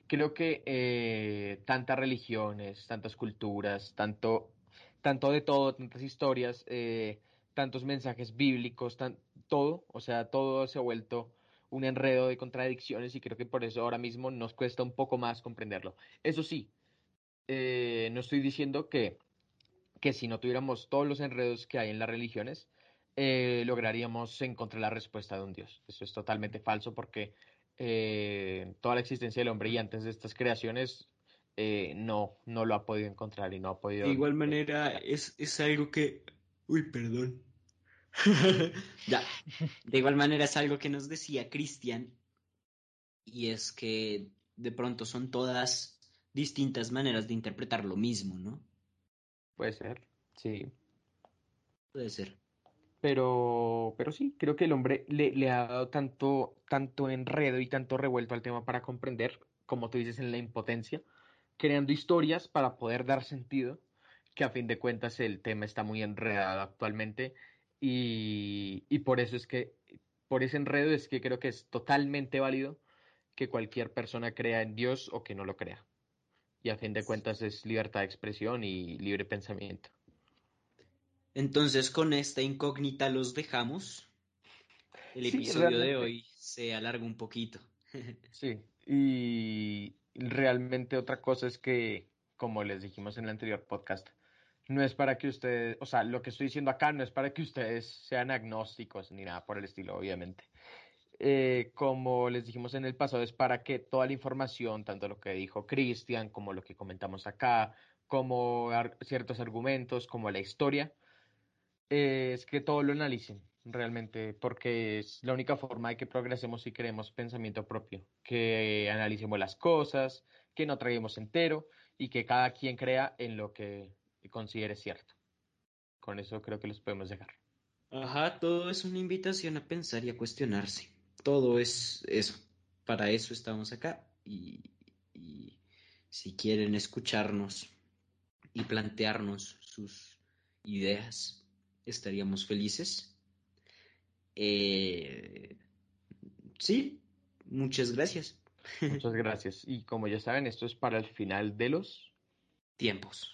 creo que eh, tantas religiones, tantas culturas, tanto, tanto de todo, tantas historias, tantos mensajes bíblicos, tan, todo, o sea, todo se ha vuelto un enredo de contradicciones y creo que por eso ahora mismo nos cuesta un poco más comprenderlo. Eso sí, eh, no estoy diciendo que, que si no tuviéramos todos los enredos que hay en las religiones, eh, lograríamos encontrar la respuesta de un Dios. Eso es totalmente falso porque eh, toda la existencia del hombre y antes de estas creaciones eh, no, no lo ha podido encontrar y no ha podido... De igual manera, es, es algo que... Uy, perdón. Ya. De igual manera, es algo que nos decía Cristian, y es que de pronto son todas distintas maneras de interpretar lo mismo, ¿no? Puede ser, sí. Puede ser. Pero, pero sí, creo que el hombre le, le ha dado tanto, tanto enredo y tanto revuelto al tema para comprender, como tú dices, en la impotencia, creando historias para poder dar sentido, que a fin de cuentas el tema está muy enredado actualmente y, y por eso es que, por ese enredo es que creo que es totalmente válido que cualquier persona crea en Dios o que no lo crea. Y a fin de cuentas es libertad de expresión y libre pensamiento. Entonces, con esta incógnita los dejamos. El Sí, episodio de hoy se alarga un poquito. Sí, y realmente otra cosa es que, como les dijimos en el anterior podcast, no es para que ustedes, o sea, lo que estoy diciendo acá no es para que ustedes sean agnósticos ni nada por el estilo, obviamente. Eh, como les dijimos en el pasado, es para que toda la información, tanto lo que dijo Cristian, como lo que comentamos acá, como ciertos argumentos, como la historia, eh, es que todo lo analicen realmente, porque es la única forma de que progresemos si queremos pensamiento propio, que analicemos las cosas, que no traguemos entero y que cada quien crea en lo que considere cierto. Con eso creo que los podemos dejar. Ajá, todo es una invitación a pensar y a cuestionarse. Todo es eso. Para eso estamos acá. Y, y si quieren escucharnos y plantearnos sus ideas, estaríamos felices. Eh, sí, muchas gracias. Muchas gracias. Y como ya saben, esto es para el final de los... Tiempos.